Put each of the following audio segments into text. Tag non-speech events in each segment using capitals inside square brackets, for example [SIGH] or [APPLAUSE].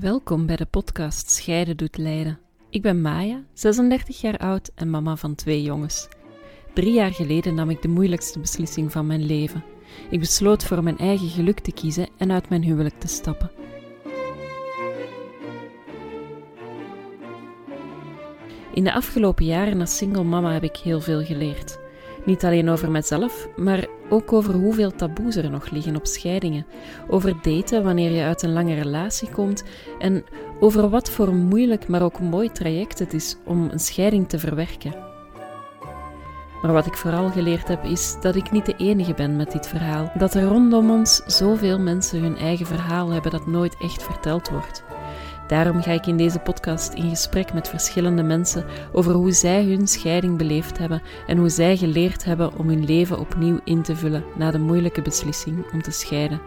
Welkom bij de podcast Scheiden doet lijden. Ik ben Maya, 36 jaar oud en mama van twee jongens. Drie jaar geleden nam ik de moeilijkste beslissing van mijn leven. Ik besloot voor mijn eigen geluk te kiezen en uit mijn huwelijk te stappen. In de afgelopen jaren als single mama heb ik heel veel geleerd. Niet alleen over mezelf, maar ook over hoeveel taboes er nog liggen op scheidingen. Over daten wanneer je uit een lange relatie komt en over wat voor moeilijk maar ook mooi traject het is om een scheiding te verwerken. Maar wat ik vooral geleerd heb is dat ik niet de enige ben met dit verhaal. Dat er rondom ons zoveel mensen hun eigen verhaal hebben dat nooit echt verteld wordt. Daarom ga ik in deze podcast in gesprek met verschillende mensen over hoe zij hun scheiding beleefd hebben en hoe zij geleerd hebben om hun leven opnieuw in te vullen na de moeilijke beslissing om te scheiden.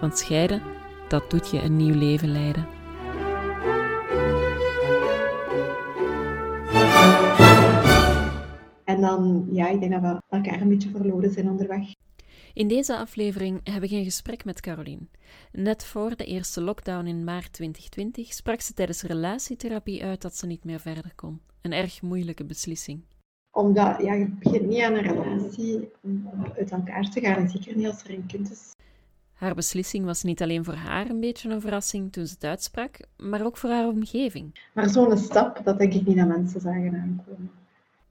Want scheiden, dat doet je een nieuw leven leiden. En dan, ja, ik denk dat we elkaar een beetje verloren zijn onderweg. In deze aflevering heb ik een gesprek met Caroline. Net voor de eerste lockdown in maart 2020 sprak ze tijdens relatietherapie uit dat ze niet meer verder kon. Een erg moeilijke beslissing. Omdat ja, je begint niet aan een relatie om uit elkaar te gaan, zeker niet als er een kind is. Haar beslissing was niet alleen voor haar een beetje een verrassing toen ze het uitsprak, maar ook voor haar omgeving. Maar zo'n stap, dat denk ik niet dat mensen zagen aankomen.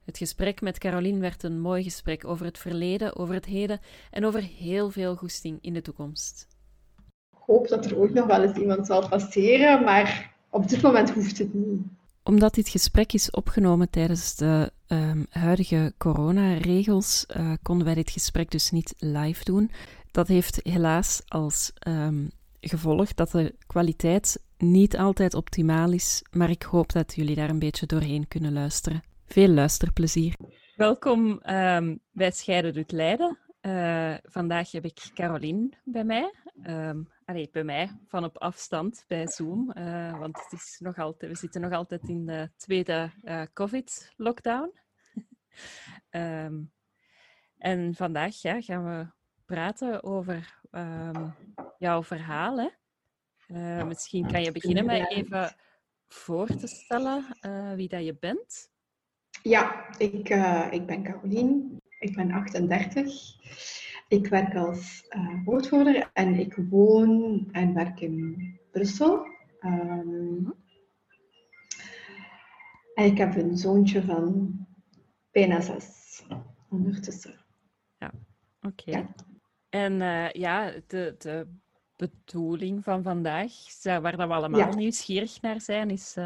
Het gesprek met Caroline werd een mooi gesprek over het verleden, over het heden en over heel veel goesting in de toekomst. Ik hoop dat er ooit nog wel eens iemand zal passeren, maar op dit moment hoeft het niet. Omdat dit gesprek is opgenomen tijdens de um, huidige coronaregels, uh, konden wij dit gesprek dus niet live doen. Dat heeft helaas als um, gevolg dat de kwaliteit niet altijd optimaal is, maar ik hoop dat jullie daar een beetje doorheen kunnen luisteren. Veel luisterplezier. Welkom um, bij Scheiden doet Leiden. Uh, vandaag heb ik Caroline bij mij. Um, allee, bij mij, van op afstand bij Zoom. Uh, want het is nog altijd, we zitten nog altijd in de tweede uh, COVID-lockdown. um, [LAUGHS] en vandaag ja, gaan we praten over jouw verhaal. Hè? misschien kan je beginnen met even voor te stellen wie dat je bent. Ja, ik, uh, ik ben Carolien. Ik ben 38. Ik werk als uh, woordvoerder en ik woon en werk in Brussel. Um, en ik heb een zoontje van bijna zes ondertussen. Ja, oké. Okay. Ja. En uh, ja, de, de bedoeling van vandaag, waar we allemaal ja. nieuwsgierig naar zijn, is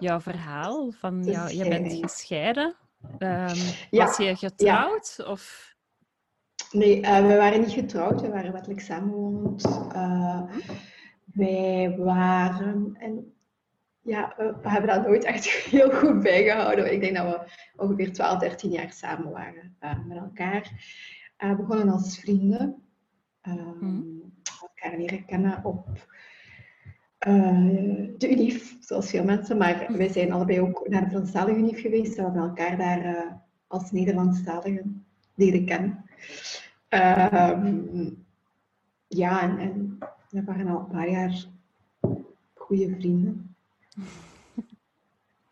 jouw verhaal. Van jou, je bent gescheiden. Um, ja. Was je getrouwd? Ja. Of? Nee, uh, we waren niet getrouwd. We waren wettelijk samenwonend. Uh, wij waren... En, ja, we hebben dat nooit echt [LAUGHS] heel goed bijgehouden. Ik denk dat we ongeveer 12, 13 jaar samen waren uh, met elkaar. We begonnen als vrienden. Mm. elkaar leren kennen op de UNIF, zoals veel mensen, maar wij zijn allebei ook naar de Franstalige UNIF geweest. We hebben elkaar daar uh, als Nederlandstaligen leren kennen. Uh, ja, en, en, we waren al een paar jaar goede vrienden.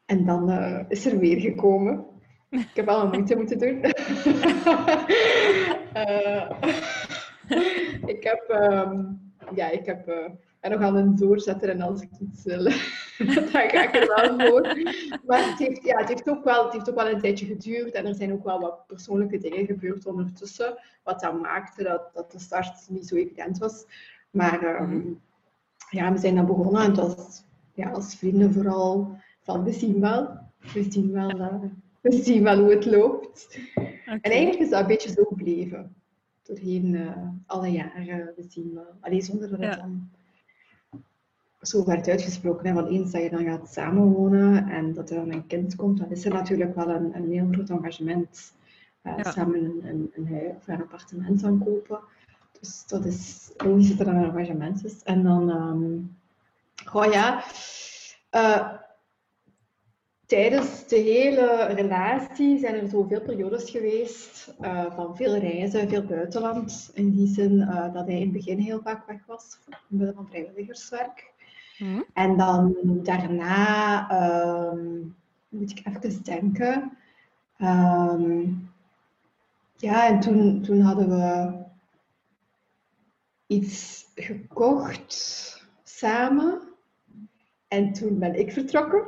En dan uh, is er weer gekomen. Ik heb wel een moeite moeten doen. [LAUGHS] [LAUGHS] ik heb, um, ja, ik heb nog aan een doorzetter en als ik iets wil, [LAUGHS] dan ga ik er wel voor. Maar het heeft, ja, het, heeft ook wel, het heeft ook wel een tijdje geduurd en er zijn ook wel wat persoonlijke dingen gebeurd ondertussen, wat dan maakte dat, dat de start niet zo evident was. Maar um, ja, we zijn dan begonnen en het was ja, als vrienden vooral van we zien wel, we zien wel, uh, we zien wel hoe het loopt. Okay. En eigenlijk is dat een beetje zo gebleven. Doorheen uh, alle jaren, we zien wel. Alleen zonder dat het ja. dan zo werd uitgesproken. Hè, want eens dat je dan gaat samenwonen en dat er dan een kind komt, dan is er natuurlijk wel een, een heel groot engagement. Uh, ja. Samen een, een, een huis of een appartement aankopen. Dus dat is logisch dat er dan een engagement is. En dan, um, oh ja, uh, tijdens de hele relatie zijn er zoveel periodes geweest uh, van veel reizen, veel buitenland. In die zin uh, dat hij in het begin heel vaak weg was, omwille van vrijwilligerswerk. Mhm. En dan daarna ehm, moet ik even denken. Ehm, ja, en toen, toen hadden we iets gekocht samen. En toen ben ik vertrokken.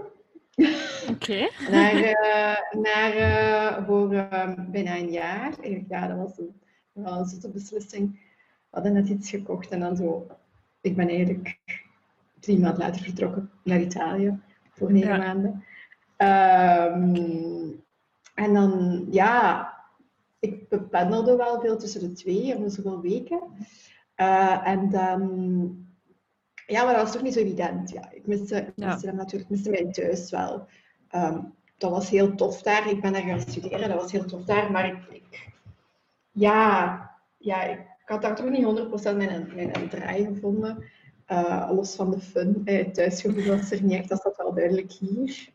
Oké. [LAUGHS] naar, uh, naar uh, voor uh, bijna een jaar. Ja, dat was een, wel een zotte beslissing. We hadden net iets gekocht en dan zo. Ik ben eigenlijk drie maanden later vertrokken naar Italië voor negen ja. maanden. Um, en dan, ja, ik bependelde wel veel tussen de twee, om zoveel weken. Uh, en dan, ja, maar dat was toch niet zo evident. Ja, ik miste, ik miste ja. natuurlijk, ik miste mijn thuis wel. Um, dat was heel tof daar. Ik ben daar gaan studeren, dat was heel tof daar. Maar ik, ik ja, ja, ik had daar toch niet 100% mijn, mijn draai gevonden. Uh, los van de fun. Uh, thuisgevoel was er niet echt, dat zat wel duidelijk hier.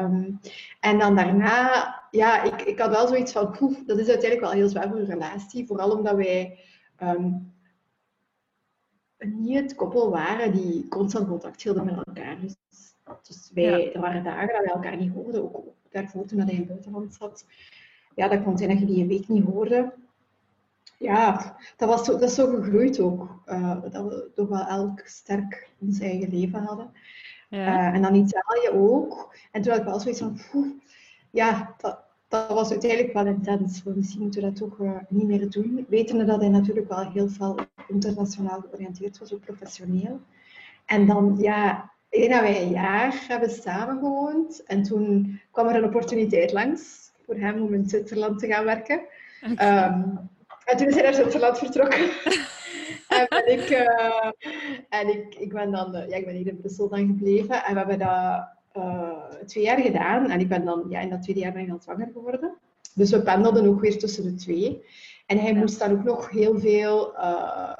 Um, en dan daarna, ja, ik, ik had wel zoiets van, poef, dat is uiteindelijk wel heel zwaar voor een relatie. Vooral omdat wij um, niet het koppel waren die constant contact hielden met elkaar. Dus, dus wij, ja. er waren dagen dat wij elkaar niet hoorden, ook daarvoor toen hij in het buitenland zat. Ja, dat kon zijn dat je die een week niet hoorde. Ja, dat, was zo, dat is zo gegroeid ook. Uh, dat we toch wel elk sterk ons eigen leven hadden. Ja. Uh, en dan Italië ook. En toen had ik wel zoiets van, poeh, ja, dat, dat was uiteindelijk wel intens. Misschien moeten we dat toch uh, niet meer doen. Wetende dat hij natuurlijk wel heel veel internationaal georiënteerd was, ook professioneel. En dan, ja, ik denk dat wij een jaar hebben samengewoond. En toen kwam er een opportuniteit langs voor hem om in Zwitserland te gaan werken. Okay. Um, en toen is hij naar Zwitserland vertrokken. [LAUGHS] en ik, uh, en ik, ik ben dan, ja, ik ben hier in Brussel dan gebleven. En we hebben dat uh, twee jaar gedaan. En ik ben dan, ja, in dat tweede jaar ben ik dan zwanger geworden. Dus we pendelden ook weer tussen de twee. En hij ja. moest dan ook nog heel veel, uh,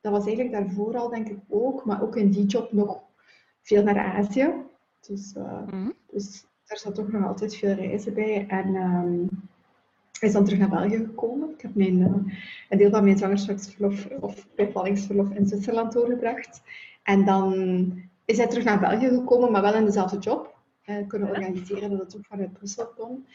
dat was eigenlijk daarvoor al denk ik ook, maar ook in die job nog veel naar Azië. Dus, mm. dus daar zat toch nog altijd veel reizen bij. En um, hij is dan terug naar België gekomen. Ik heb mijn, uh, een deel van mijn zwangerschapsverlof of bevallingsverlof in Zwitserland doorgebracht. En dan is hij terug naar België gekomen, maar wel in dezelfde job. Uh, kunnen organiseren dat het ook vanuit Brussel kon.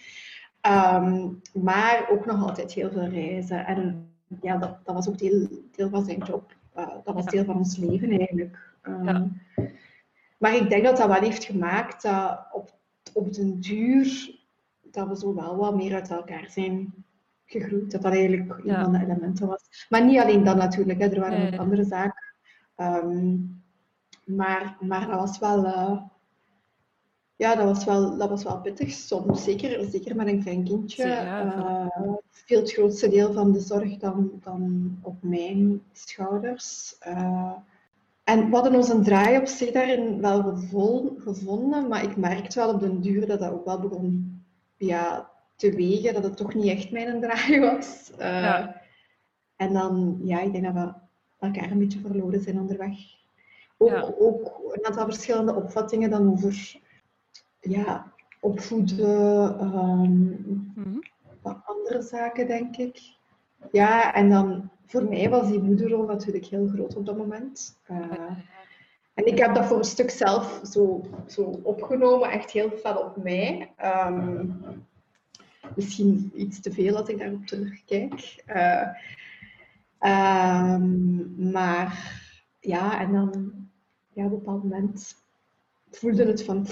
Um, maar ook nog altijd heel veel reizen. En ja, dat, dat was ook deel, deel van zijn job. Uh, dat was deel van ons leven eigenlijk. Um, ja. Maar ik denk dat dat wel heeft gemaakt dat op, op den duur dat we zo wel wat meer uit elkaar zijn gegroeid. Dat dat eigenlijk een ja. van de elementen was. Maar niet alleen dat natuurlijk, hè. er waren ook andere zaken. Um, maar, maar dat was wel... Uh, ja, dat was wel, dat was wel pittig soms. Zeker, zeker met een klein kindje. Uh, veel het grootste deel van de zorg dan, dan op mijn schouders. Uh, en we hadden ons een draai op zich daarin wel gevonden, maar ik merkte wel op den duur dat dat ook wel begon ja, te wegen, dat het toch niet echt mijn draai was. Uh, ja. En dan, ja, ik denk dat we elkaar een beetje verloren zijn onderweg. Ook, ja. ook een aantal verschillende opvattingen dan over ja, opvoeden, um, mm-hmm. wat andere zaken, denk ik. Ja, en dan voor mij was die moederrol natuurlijk heel groot op dat moment. Uh, en ik heb dat voor een stuk zelf zo, zo opgenomen, echt heel fel op mij. Um, misschien iets te veel als ik daarop terugkijk. Uh, um, maar ja, en dan ja, op een bepaald moment voelde het van.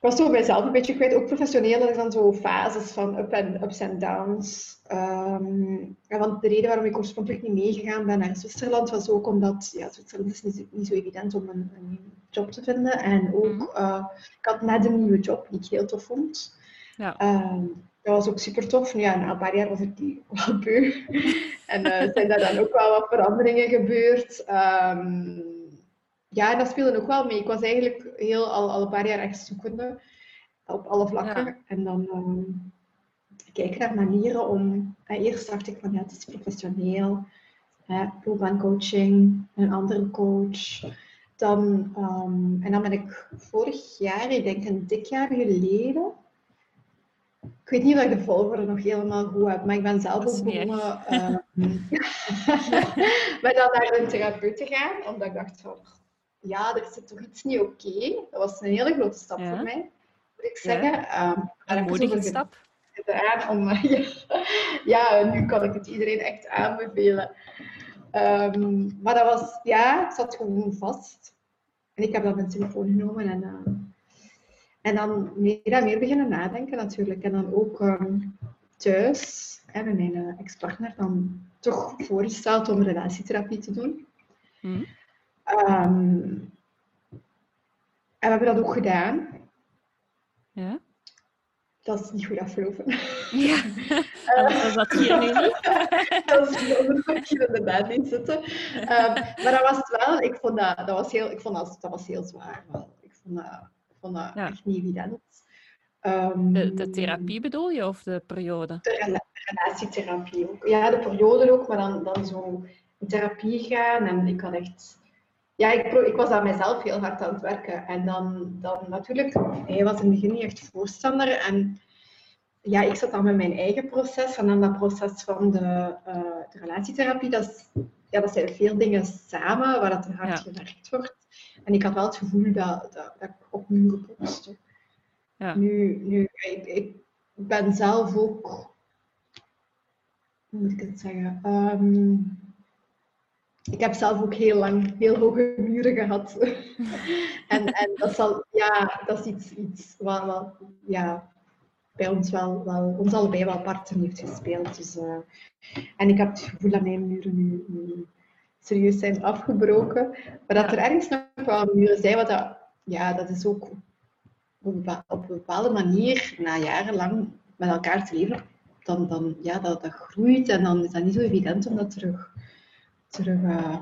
Was zo mijzelf een beetje kwijt, ook professioneel, dat ik dan zo fases van up en ups en downs. Um, want de reden waarom ik oorspronkelijk niet meegegaan ben naar Zwitserland was ook omdat ja, Zwitserland is niet, niet zo evident om een, een job te vinden. En ook, uh, ik had net een nieuwe job die ik heel tof vond. Ja. Um, dat was ook super tof. Ja, na een paar jaar was ik die [LAUGHS] wel beu. en uh, zijn daar dan ook wel wat veranderingen gebeurd. Um, ja, en dat speelde ook wel mee. Ik was eigenlijk heel, al, al een paar jaar echt zoekende op alle vlakken. Ja. En dan um, kijk naar manieren om... Uh, eerst dacht ik van ja, het is professioneel. Uh, loopbaancoaching, een andere coach. Dan, um, en dan ben ik vorig jaar, ik denk een dik jaar geleden, ik weet niet of ik de volgorde nog helemaal goed heb, maar ik ben zelf ook begonnen uh, [LAUGHS] [LAUGHS] maar dan naar een therapeut te gaan, omdat ik dacht van, ja, er zit toch iets niet oké. Dat was een hele grote stap voor mij, moet ik zeggen. Ja. Um, een moedige stap. Gedaan om, [LAUGHS] ja, ja, nu kan ik het iedereen echt aanbevelen. Um, maar dat was, ja, het zat gewoon vast. En ik heb dat mijn telefoon genomen en, uh, en dan meer en meer beginnen nadenken natuurlijk. En dan ook um, thuis hè, met mijn uh, ex-partner dan toch voorgesteld om relatietherapie te doen. Mm. Um, en we hebben dat ook gedaan. Ja. Dat is niet goed afgelopen. Ja, [LAUGHS] uh, dat zat hier nu niet. dat is hier inderdaad niet zitten. Um, maar dat was het wel, ik vond dat, dat, was, heel, ik vond dat, dat was heel zwaar. Wel. Ik vond dat, ik vond dat ja. echt niet evident. Um, de, de, therapie bedoel je of de periode? De relatietherapie ook. Ja, de periode ook, maar dan, dan zo in therapie gaan. En ik had echt... Ja, ik, ik was aan mezelf heel hard aan het werken. En dan, dan natuurlijk, hij was in het begin niet echt voorstander. En ja, ik zat dan met mijn eigen proces. En dan dat proces van de, uh, de relatietherapie, dat, is, ja, dat zijn veel dingen samen waar dat er hard ja. gewerkt wordt. En ik had wel het gevoel dat, dat, dat ik opnieuw gebotst ja. Nu, nu ik, ik ben zelf ook, hoe moet ik het zeggen? Um, ik heb zelf ook heel lang heel hoge muren gehad. [LAUGHS] en, en dat, zal, ja, dat is iets, iets wat, wat ja, bij ons wel, wel, ons allebei wel parten heeft gespeeld. Dus, uh, en ik heb het gevoel dat mijn muren nu, nu serieus zijn afgebroken. Maar dat er ergens nog wel muren zijn, wat dat, ja, dat is ook op een bepaalde manier, na jarenlang met elkaar te leven, dan, dan ja, dat, dat groeit en dan is dat niet zo evident om dat terug, terug uh,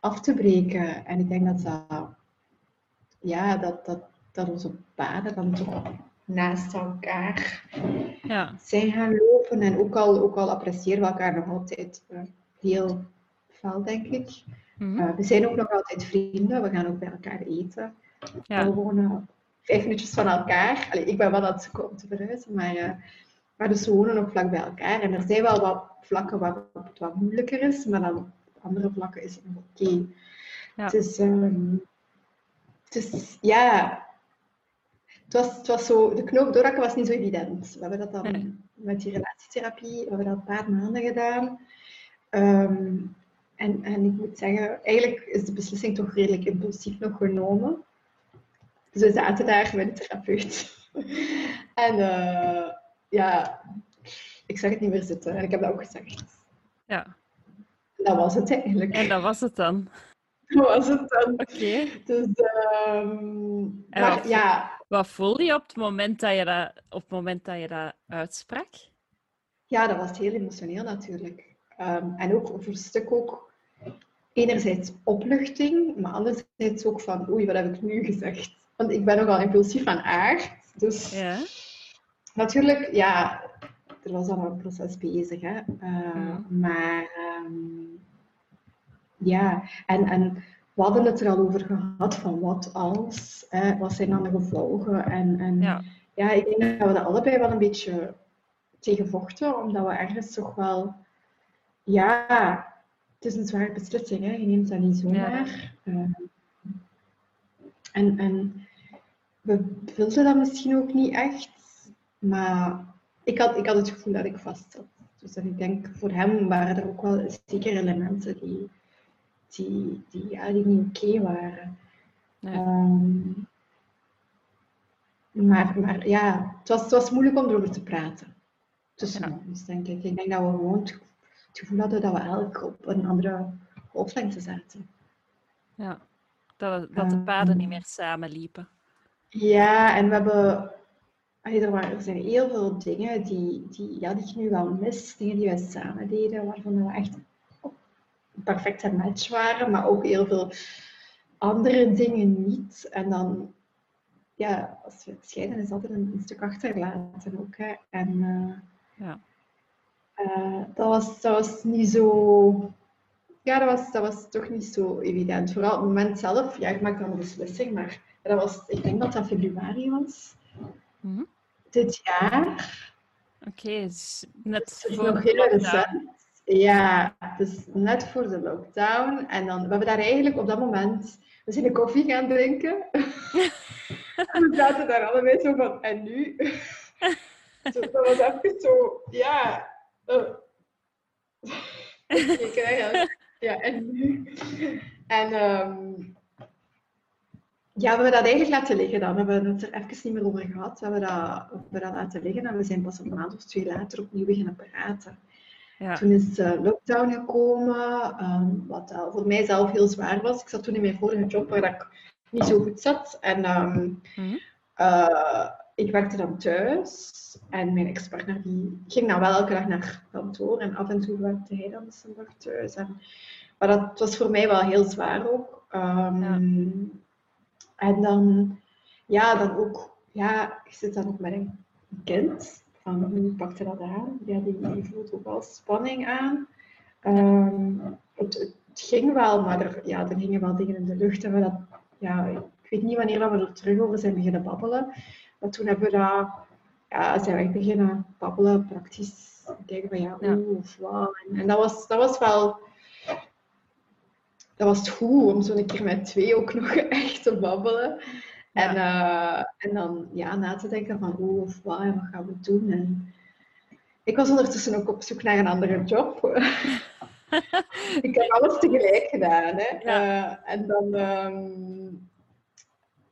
af te breken. En ik denk dat dat, ja, dat, dat, dat onze paden dan toch naast elkaar ja. zijn gaan lopen. En ook al, ook al appreciëren we elkaar nog altijd uh, heel fel, denk ik. Mm -hmm. uh, we zijn ook nog altijd vrienden, we gaan ook bij elkaar eten. Ja. We wonen vijf minuutjes van elkaar. Allee, ik ben wel aan het zoeken om te verhuizen, maar, maar dus we wonen nog vlak bij elkaar. En er zijn wel wat vlakken waar het wat moeilijker is, maar dan andere vlakken is het nog oké. Okay. Ja. Het, is, um, het is, ja... Het was, het was zo, de knoop doorhakken was niet zo evident. We hebben dat dan nee. met die relatietherapie, we hebben dat een paar maanden gedaan. Um, en, en ik moet zeggen, eigenlijk is de beslissing toch redelijk impulsief nog genomen. Dus we zaten daar met een therapeut. [LAUGHS] en uh, ja, ik zag het niet meer zitten. En ik heb dat ook gezegd. Ja. Dat was het eigenlijk. En dat was het dan? Dat was het dan. Oké. Okay. Dus, um, maar, wat, ja. Wat voelde je op het moment dat je dat, op het moment dat, je dat uitsprak? Ja, dat was heel emotioneel natuurlijk. Um, en ook voor een stuk ook enerzijds opluchting, maar anderzijds ook van oei, wat heb ik nu gezegd? Want ik ben nogal impulsief van aard. Dus ja. natuurlijk, ja, er was al een proces bezig. Hè? Uh, ja. Maar um, ja, en, en we hadden het er al over gehad van wat als, hè? wat zijn dan de gevolgen. En, en ja. ja, ik denk dat we dat allebei wel een beetje tegen vochten, omdat we ergens toch wel, ja, het is een zware beslissing, hè? je neemt dat niet zomaar. Ja. Uh, en, en we wilden dat misschien ook niet echt, maar ik had, ik had het gevoel dat ik vast zat. Dus dat ik denk, voor hem waren er ook wel zeker elementen die, die, die, ja, die niet oké okay waren. Nee. Um, maar, maar ja, het was, het was moeilijk om erover te praten. Tussen ja. ons, denk ik. Ik denk dat we gewoon het gevoel hadden dat we elk op een andere golflengte zaten. Ja, dat, dat de paden um, niet meer samenliepen. Ja, en we hebben... Er, waren, er zijn heel veel dingen die, die, ja, die ik nu wel mis. Dingen die wij samen deden, waarvan we echt een perfecte match waren. Maar ook heel veel andere dingen niet. En dan... Ja, als we scheiden is altijd een, een stuk achterlaten ook. Hè. En... Uh, ja. Uh, dat, was, dat was niet zo... Ja, dat was, dat was toch niet zo evident. Vooral op het moment zelf. Ja, ik maak dan een beslissing, maar dat was, ik denk dat dat februari was. Mm -hmm. Dit jaar. Oké, okay, dus net dus voor nog heel recent. ja, dus net voor de lockdown. En dan, we hebben daar eigenlijk op dat moment... We zijn een koffie gaan drinken. [LAUGHS] en we zaten daar allebei zo van... En nu? [LAUGHS] dat was even zo... Ja... [LAUGHS] Uh. ja, en nu? En... Um, ja, we hebben dat eigenlijk laten liggen dan. We hebben het er even niet meer over gehad. We hebben dat, we hebben dat laten liggen en we zijn pas een maand of twee later opnieuw beginnen praten. Ja. Toen is de lockdown gekomen, um, wat uh, voor mij zelf heel zwaar was. Ik zat toen in mijn vorige job waar ik niet zo goed zat. En um, uh, ik werkte dan thuis. En mijn ex-partner die ging dan wel elke dag naar kantoor. En af en toe werkte hij dan de dag thuis. En, maar dat was voor mij wel heel zwaar ook. Um, ja. En dan, ja, dan ook, ja, je zit dan ook met een kind. Van hoe pakte dat aan? Ja, die, die voelt ook wel spanning aan. Um, het, het, ging wel, maar er, ja, er gingen wel dingen in de lucht. En we dat, ja, ik weet niet wanneer we er terug over zijn beginnen babbelen. Maar toen hebben we dat, ja, zijn we beginnen babbelen, praktisch kijken van ja, hoe of wat. En, en, dat, was, dat was wel dat was goed om zo'n keer met twee ook nog [LAUGHS] echt te babbelen. En, uh, en dan ja, na te denken van hoe of wat en wat gaan we doen. En ik was ondertussen ook op zoek naar een andere job. [LAUGHS] ik heb alles tegelijk gedaan. Hè. Uh, en dan, um,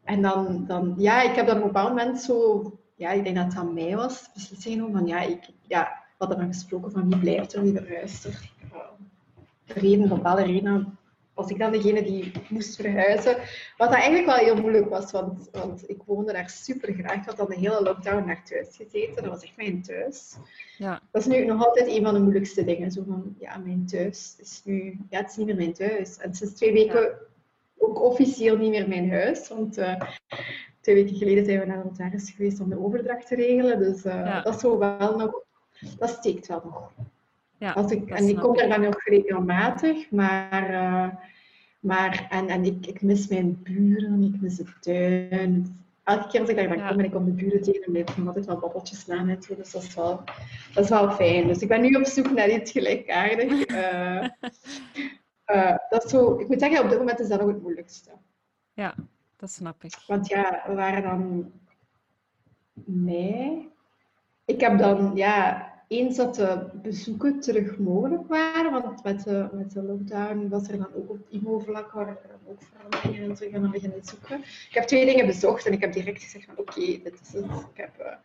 en dan, dan, ja, ik heb dan op een bepaald moment zo, ja, ik denk dat het aan mij was, beslissing genomen van ja, ik, ja, we hadden dan gesproken van wie blijft er, wie verhuist er. Uh, reden, bepaalde redenen was ik dan degene die moest verhuizen. Wat dat eigenlijk wel heel moeilijk was, want, want ik woonde daar super graag. Ik had dan de hele lockdown naar thuis gezeten. Dat was echt mijn thuis. Ja. Dat is nu nog altijd een van de moeilijkste dingen. Zo van, ja, mijn thuis is nu... Ja, het is niet meer mijn thuis. En sinds twee weken ook officieel niet meer mijn huis. Want uh, twee weken geleden zijn we naar de notaris geweest om de overdracht te regelen. Dus uh, dat is zo wel nog... Dat steekt wel nog. Ja, Als ik, en ik kom daar dan nog regelmatig, maar, uh, maar en, en ik, ik mis mijn buren, ik mis de tuin. Elke keer als ik daar dan kom en ik kom de buren tegen, blijf ik altijd wel babbeltjes slaan en Dus dat is, wel, dat is wel fijn. Dus ik ben nu op zoek naar iets gelijkaardigs. [LAUGHS] Uh, uh, dat is zo, ik moet zeggen, op dit moment is dat nog het moeilijkste. Ja, dat snap ik. Want ja, we waren dan mei. Ik heb dan, ja, eens dat de bezoeken terug mogelijk waren, want met de, met de lockdown was er dan ook op IMO-vlak waren er dan ook veranderingen en zo gaan beginnen zoeken. Ik heb twee dingen bezocht en ik heb direct gezegd van oké, dit is het. Ik, heb,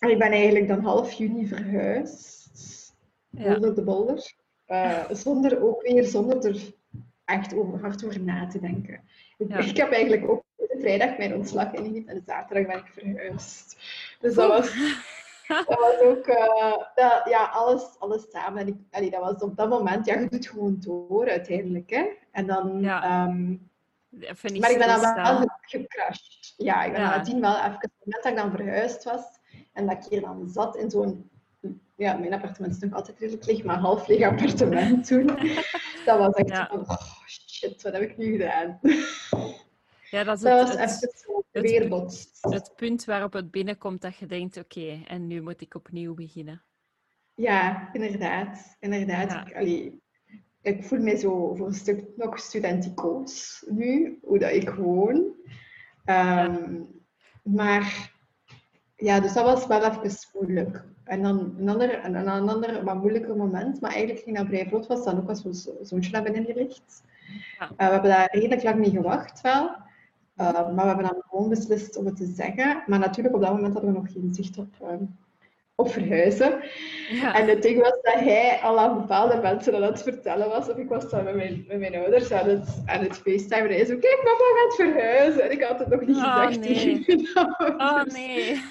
uh... ik ben eigenlijk dan half juni verhuisd, ja. de bolder, uh, zonder ook weer, zonder er echt over, hard over na te denken. Ik [LAUGHS] heb eigenlijk ook de vrijdag mijn ontslag ingediend en de zaterdag ben ik verhuisd. Dus dat was dat was ook uh, dat, ja, alles, alles samen. En ik, allee, dat was op dat moment, ja, je doet gewoon door uiteindelijk. Hè? En dan, ja. um, maar ik ben dan wel gecrashed. Ja, ik ben ja. nadien wel even, op het moment dat ik dan verhuisd was en dat ik hier dan zat in zo'n, ja, mijn appartement is nog altijd redelijk leeg, maar half leeg appartement toen. [LAUGHS] dat was echt ja. van, oh shit, wat heb ik nu gedaan? Ja, dat is het, het, het, punt waarop het binnenkomt dat je denkt, oké, en nu moet ik opnieuw beginnen. Ja, inderdaad. inderdaad. Ik, ik voel me zo voor een stuk nog studenticoos nu, hoe dat ik woon. Um, Maar ja, dus dat was wel even moeilijk. En dan een ander, een, een ander wat moeilijker moment, maar eigenlijk ging dat vrij vlot, was dan ook als we zo, zoontje naar binnen gericht. Ja. Uh, we hebben daar redelijk lang niet gewacht wel. Uh, maar we hebben dan gewoon beslist om het te zeggen. Maar natuurlijk, op dat moment hadden we nog geen zicht op, uh, op verhuizen. Ja. En het ding was dat hij al aan bepaalde mensen aan het vertellen was. Of ik was dan met mijn, met mijn ouders aan het, aan het facetimen. En hij zo, kijk, mama gaat verhuizen. En ik had het nog niet oh, gezegd nee. Oh nee.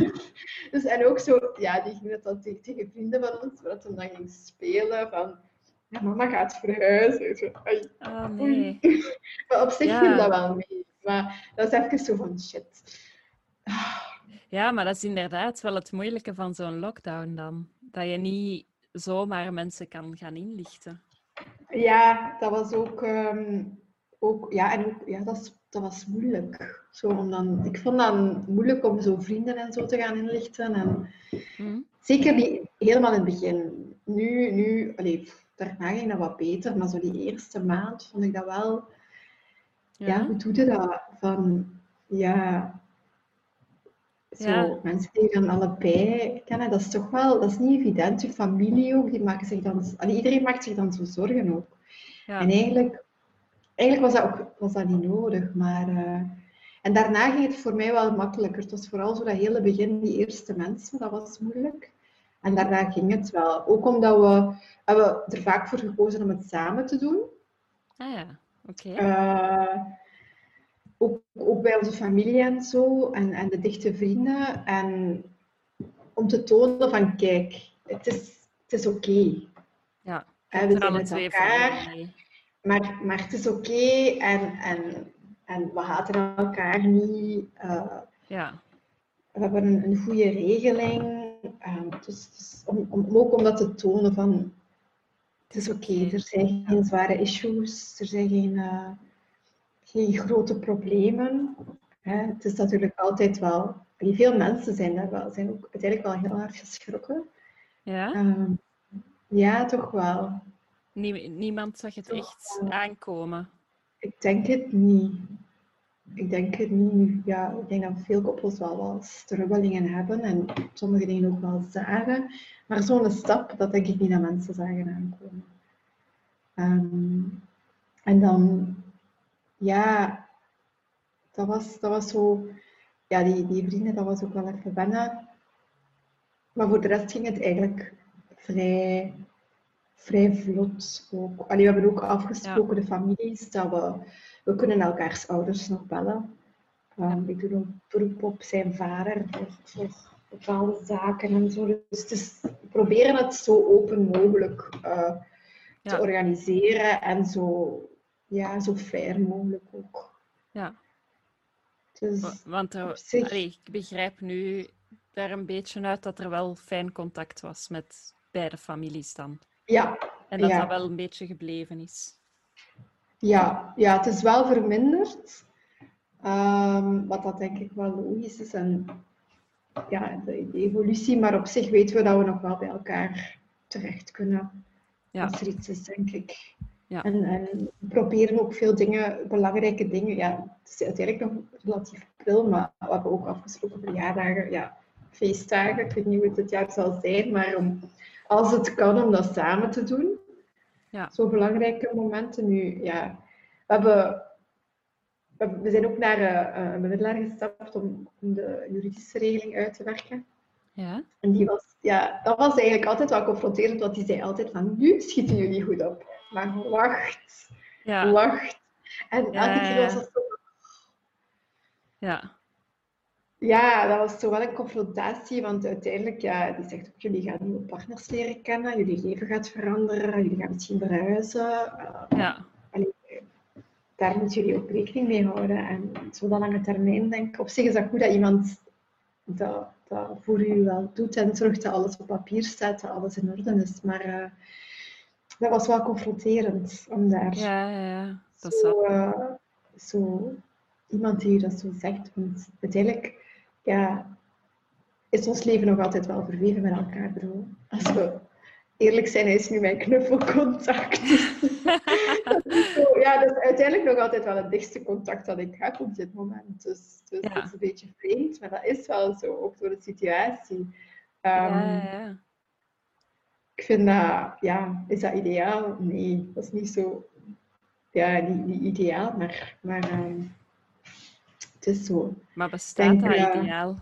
[LAUGHS] dus en ook zo, ja, die ging het dan tegen, tegen vrienden van ons, waar ze dan ging spelen van ja, mama gaat verhuizen. Zo, oh nee. [LAUGHS] maar op zich ja. viel dat wel mee. Maar dat is even zo van shit. Ja, maar dat is inderdaad wel het moeilijke van zo'n lockdown dan. Dat je niet zomaar mensen kan gaan inlichten. Ja, dat was ook... Ehm, ook ja, en ook, ja, dat, dat was moeilijk. Zo, om dan, ik vond dat moeilijk om zo vrienden en zo te gaan inlichten. En, mhm. Zeker die, helemaal in het begin. nu, nu allee, daarna ging dat wat beter, maar zo die eerste maand vond ik dat wel... Ja, hoe doe je dat? Van, ja... Zo, mensen die dan allebei kennen, dat is toch wel... Dat is niet evident. Je familie ook, die maken zich dan... Allee, iedereen maakt zich dan zo zorgen ook. Ja. En eigenlijk, eigenlijk was, dat ook, was dat niet nodig, maar... Uh, en daarna ging het voor mij wel makkelijker. Het was vooral zo dat hele begin, die eerste mensen, dat was moeilijk. En daarna ging het wel. Ook omdat we, hebben er vaak voor gekozen om het samen te doen. Ah ja, oké. Eh, ook, ook bij onze familie en zo, en, en de dichte vrienden. En om te tonen van, kijk, het is, het is oké. Ja, we zijn met elkaar, maar, maar het is oké en, en, en we haten elkaar niet. Uh, ja. We hebben een, een goede regeling. Um, dus, dus om, om, ook om dat te tonen van het is oké, er zijn geen zware issues, er zijn geen, uh, geen grote problemen. Hè. Het is natuurlijk altijd wel, veel mensen zijn daar wel, zijn ook uiteindelijk wel heel erg geschrokken. Ja? Um, ja, toch wel. niemand zag het echt aankomen. Ik denk het niet. Ik denk het. Ja, ik denk dat veel koppels wel wat strubbelingen hebben en sommige dingen ook wel zagen. Maar zo'n stap, dat denk ik niet dat mensen zagen aankomen. Um, en dan, ja, dat was, dat was zo, ja, die, die vrienden, dat was ook wel even wennen. Maar voor de rest ging het eigenlijk vrij, vrij vlot ook. Allee, we hebben ook afgesproken, de families, dat we we kunnen elkaars ouders nog bellen. Um, ik doe een beroep op zijn vader voor, voor bepaalde zaken en zo. Dus we proberen het zo open mogelijk uh, te organiseren en zo, ja, zo fair mogelijk ook. Ja. Dus Want er, zich... ik begrijp nu daar een beetje uit dat er wel fijn contact was met beide families dan. Ja. En dat ja. dat wel een beetje gebleven is. Ja, ja het is wel verminderd. Um, wat dat denk ik wel logisch is. En ja, de, de, evolutie, maar op zich weten we dat we nog wel bij elkaar terecht kunnen. Ja. Als er iets is, denk ik. Ja. En, en we proberen ook veel dingen, belangrijke dingen. Ja, het is uiteindelijk nog relatief pril, maar we hebben ook afgesproken verjaardagen, ja, feestdagen. Ik weet niet hoe het dit jaar zal zijn, maar om, als het kan, om dat samen te doen. Ja. Zo belangrijke momenten nu. Ja, we, hebben, we zijn ook naar uh, een bemiddelaar gestapt om, om, de juridische regeling uit te werken. Ja. En die was, ja, dat was eigenlijk altijd wel confronterend, want die zei altijd van, nu schieten jullie goed op. Maar wacht, ja. wacht. En elke keer was dat zo... Ja. Ja, dat was toch wel een confrontatie, want uiteindelijk, ja, die zegt ook, jullie gaan nieuwe partners leren kennen, jullie leven gaat veranderen, jullie gaan misschien verhuizen. Uh, ja. Allee, daar moeten jullie ook rekening mee houden. En zo de lange termijn denk ik, op zich is dat goed dat iemand dat, dat voor u wel doet en zorgt dat alles op papier staat, dat alles in orde is. Maar uh, dat was wel confronterend om daar ja, ja, ja. Dat zo, uh, zo iemand die dat zo zegt. Want uiteindelijk ja, is ons leven nog altijd wel verweven met elkaar. Bro. Als we eerlijk zijn, is nu mijn knuffelcontact. [LAUGHS] ja, dat is uiteindelijk nog altijd wel het dichtste contact dat ik heb op dit moment. Dus, dus ja. dat is een beetje vreemd, maar dat is wel zo, ook door de situatie. Um, ja, ja. Ik vind dat, ja, is dat ideaal? Nee, dat is niet zo, ja, niet, niet ideaal, maar, maar um, het is zo. Maar bestaat dat uh, ideaal?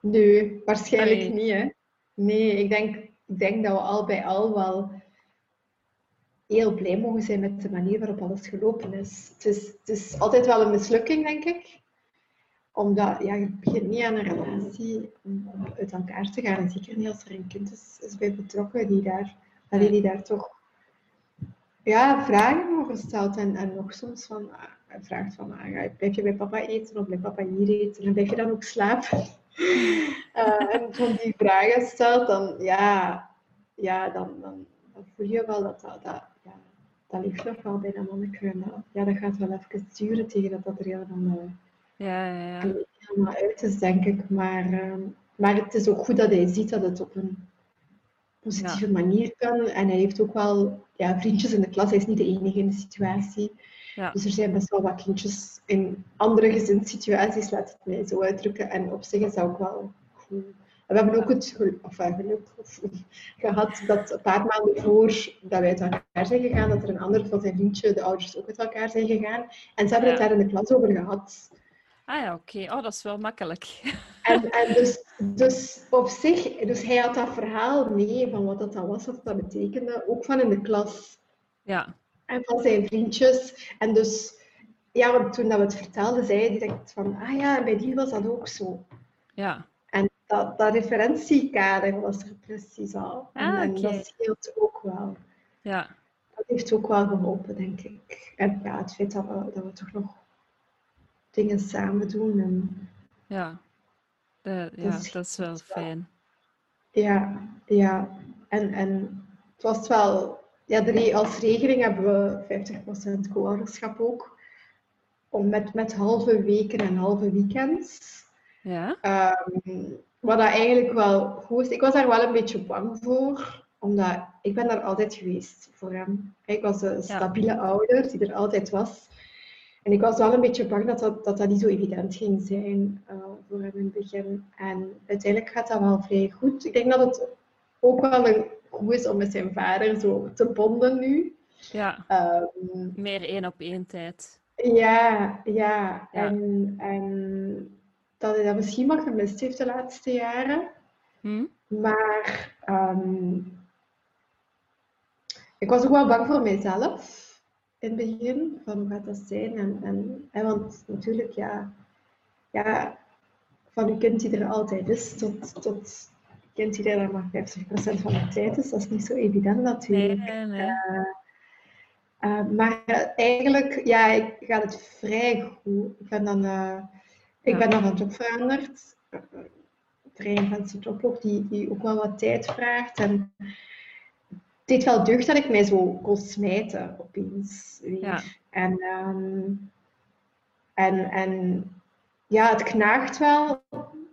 Nee, waarschijnlijk Allee. niet. Hè. Nee, ik denk, ik denk dat we al bij al wel heel blij mogen zijn met de manier waarop alles gelopen is. Het is, het is altijd wel een mislukking, denk ik. Omdat ja, je begint niet aan een relatie om, uit elkaar te gaan. En zeker niet als er een kind is, is bij betrokken die daar, die daar toch ja, vragen over stelt. En, en nog soms van, uh, vraagt van, uh, blijf je bij papa eten of blijf papa hier eten? En blijf je dan ook slapen? [LAUGHS] uh, en van die vragen stelt, dan, ja, ja, dan, dan, dan voel je wel dat dat, dat, ja, dat ligt nog wel bij dat manneke. En dat, ja, dat gaat wel even duren tegen dat dat er helemaal, ja, ja, ja. helemaal uit is, denk ik. Maar, maar het is ook goed dat hij ziet dat het op een positieve manier kan. En hij heeft ook wel ja, vriendjes in de klas. Hij is niet de enige in de situatie. Ja. Dus er zijn best wel wat kindjes in andere gezinssituaties, laat het mij zo uitdrukken. En op zich is dat ook wel goed. we hebben ook het geluk, of, geluk [LAUGHS] of, gehad dat een paar maanden voor dat wij uit elkaar zijn gegaan, dat er een ander van zijn vriendje, de ouders, ook uit elkaar zijn gegaan. En ze hebben het daar in de klas over gehad. Ah ja, oké. Oh, dat is wel makkelijk. [LAUGHS] En, en dus, dus op zich, dus hij had dat verhaal mee van wat dat was, wat dat betekende, ook van in de klas. Ja. En van zijn vriendjes. En dus, ja, want toen dat we het vertelden, zei hij direct van, ah ja, bij die was dat ook zo. Ja. En dat, dat referentiekader was er precies al. Ah, en, dat scheelt ook wel. Ja. Dat heeft ook wel geholpen, denk ik. En ja, het feit dat we, dat we toch nog dingen samen doen. En ja, ja dat is wel fijn. Ja, ja. En, en het was wel... Ja, de, als regeling hebben we 50% co-ouderschap ook. Om met, met halve weken en halve weekends. Ja. Um, wat dat eigenlijk wel goed is. Ik was daar wel een beetje bang voor. Omdat ik ben daar altijd geweest voor hem. Ik was een stabiele ouder die er altijd was. En ik was wel een beetje bang dat dat, dat, dat niet zo evident ging zijn uh, voor hem in het begin. En uiteindelijk gaat dat wel vrij goed. Ik denk dat het ook wel een goed is om met zijn vader zo te bonden nu. Ja, um, meer één op één tijd. Ja, ja. En, en dat hij dat misschien wat gemist heeft de laatste jaren. Hm? Maar um, ik was ook wel bang voor mijzelf in het begin, van hoe gaat dat zijn? En, en, en want natuurlijk, ja, ja, van een kind die er altijd is, tot, tot kind die er maar 50% van de tijd is, dat is niet zo evident natuurlijk. Nee, nee. Uh, uh, maar eigenlijk, ja, ik ga het vrij goed. Ik ben dan, uh, ik ja. ben dan van job veranderd. Vrij intense job ook, die, die ook wel wat tijd vraagt. En deed wel deugd dat ik mij zo kon smijten opeens weer. Ja. En, um, en, en ja, het knaagt wel.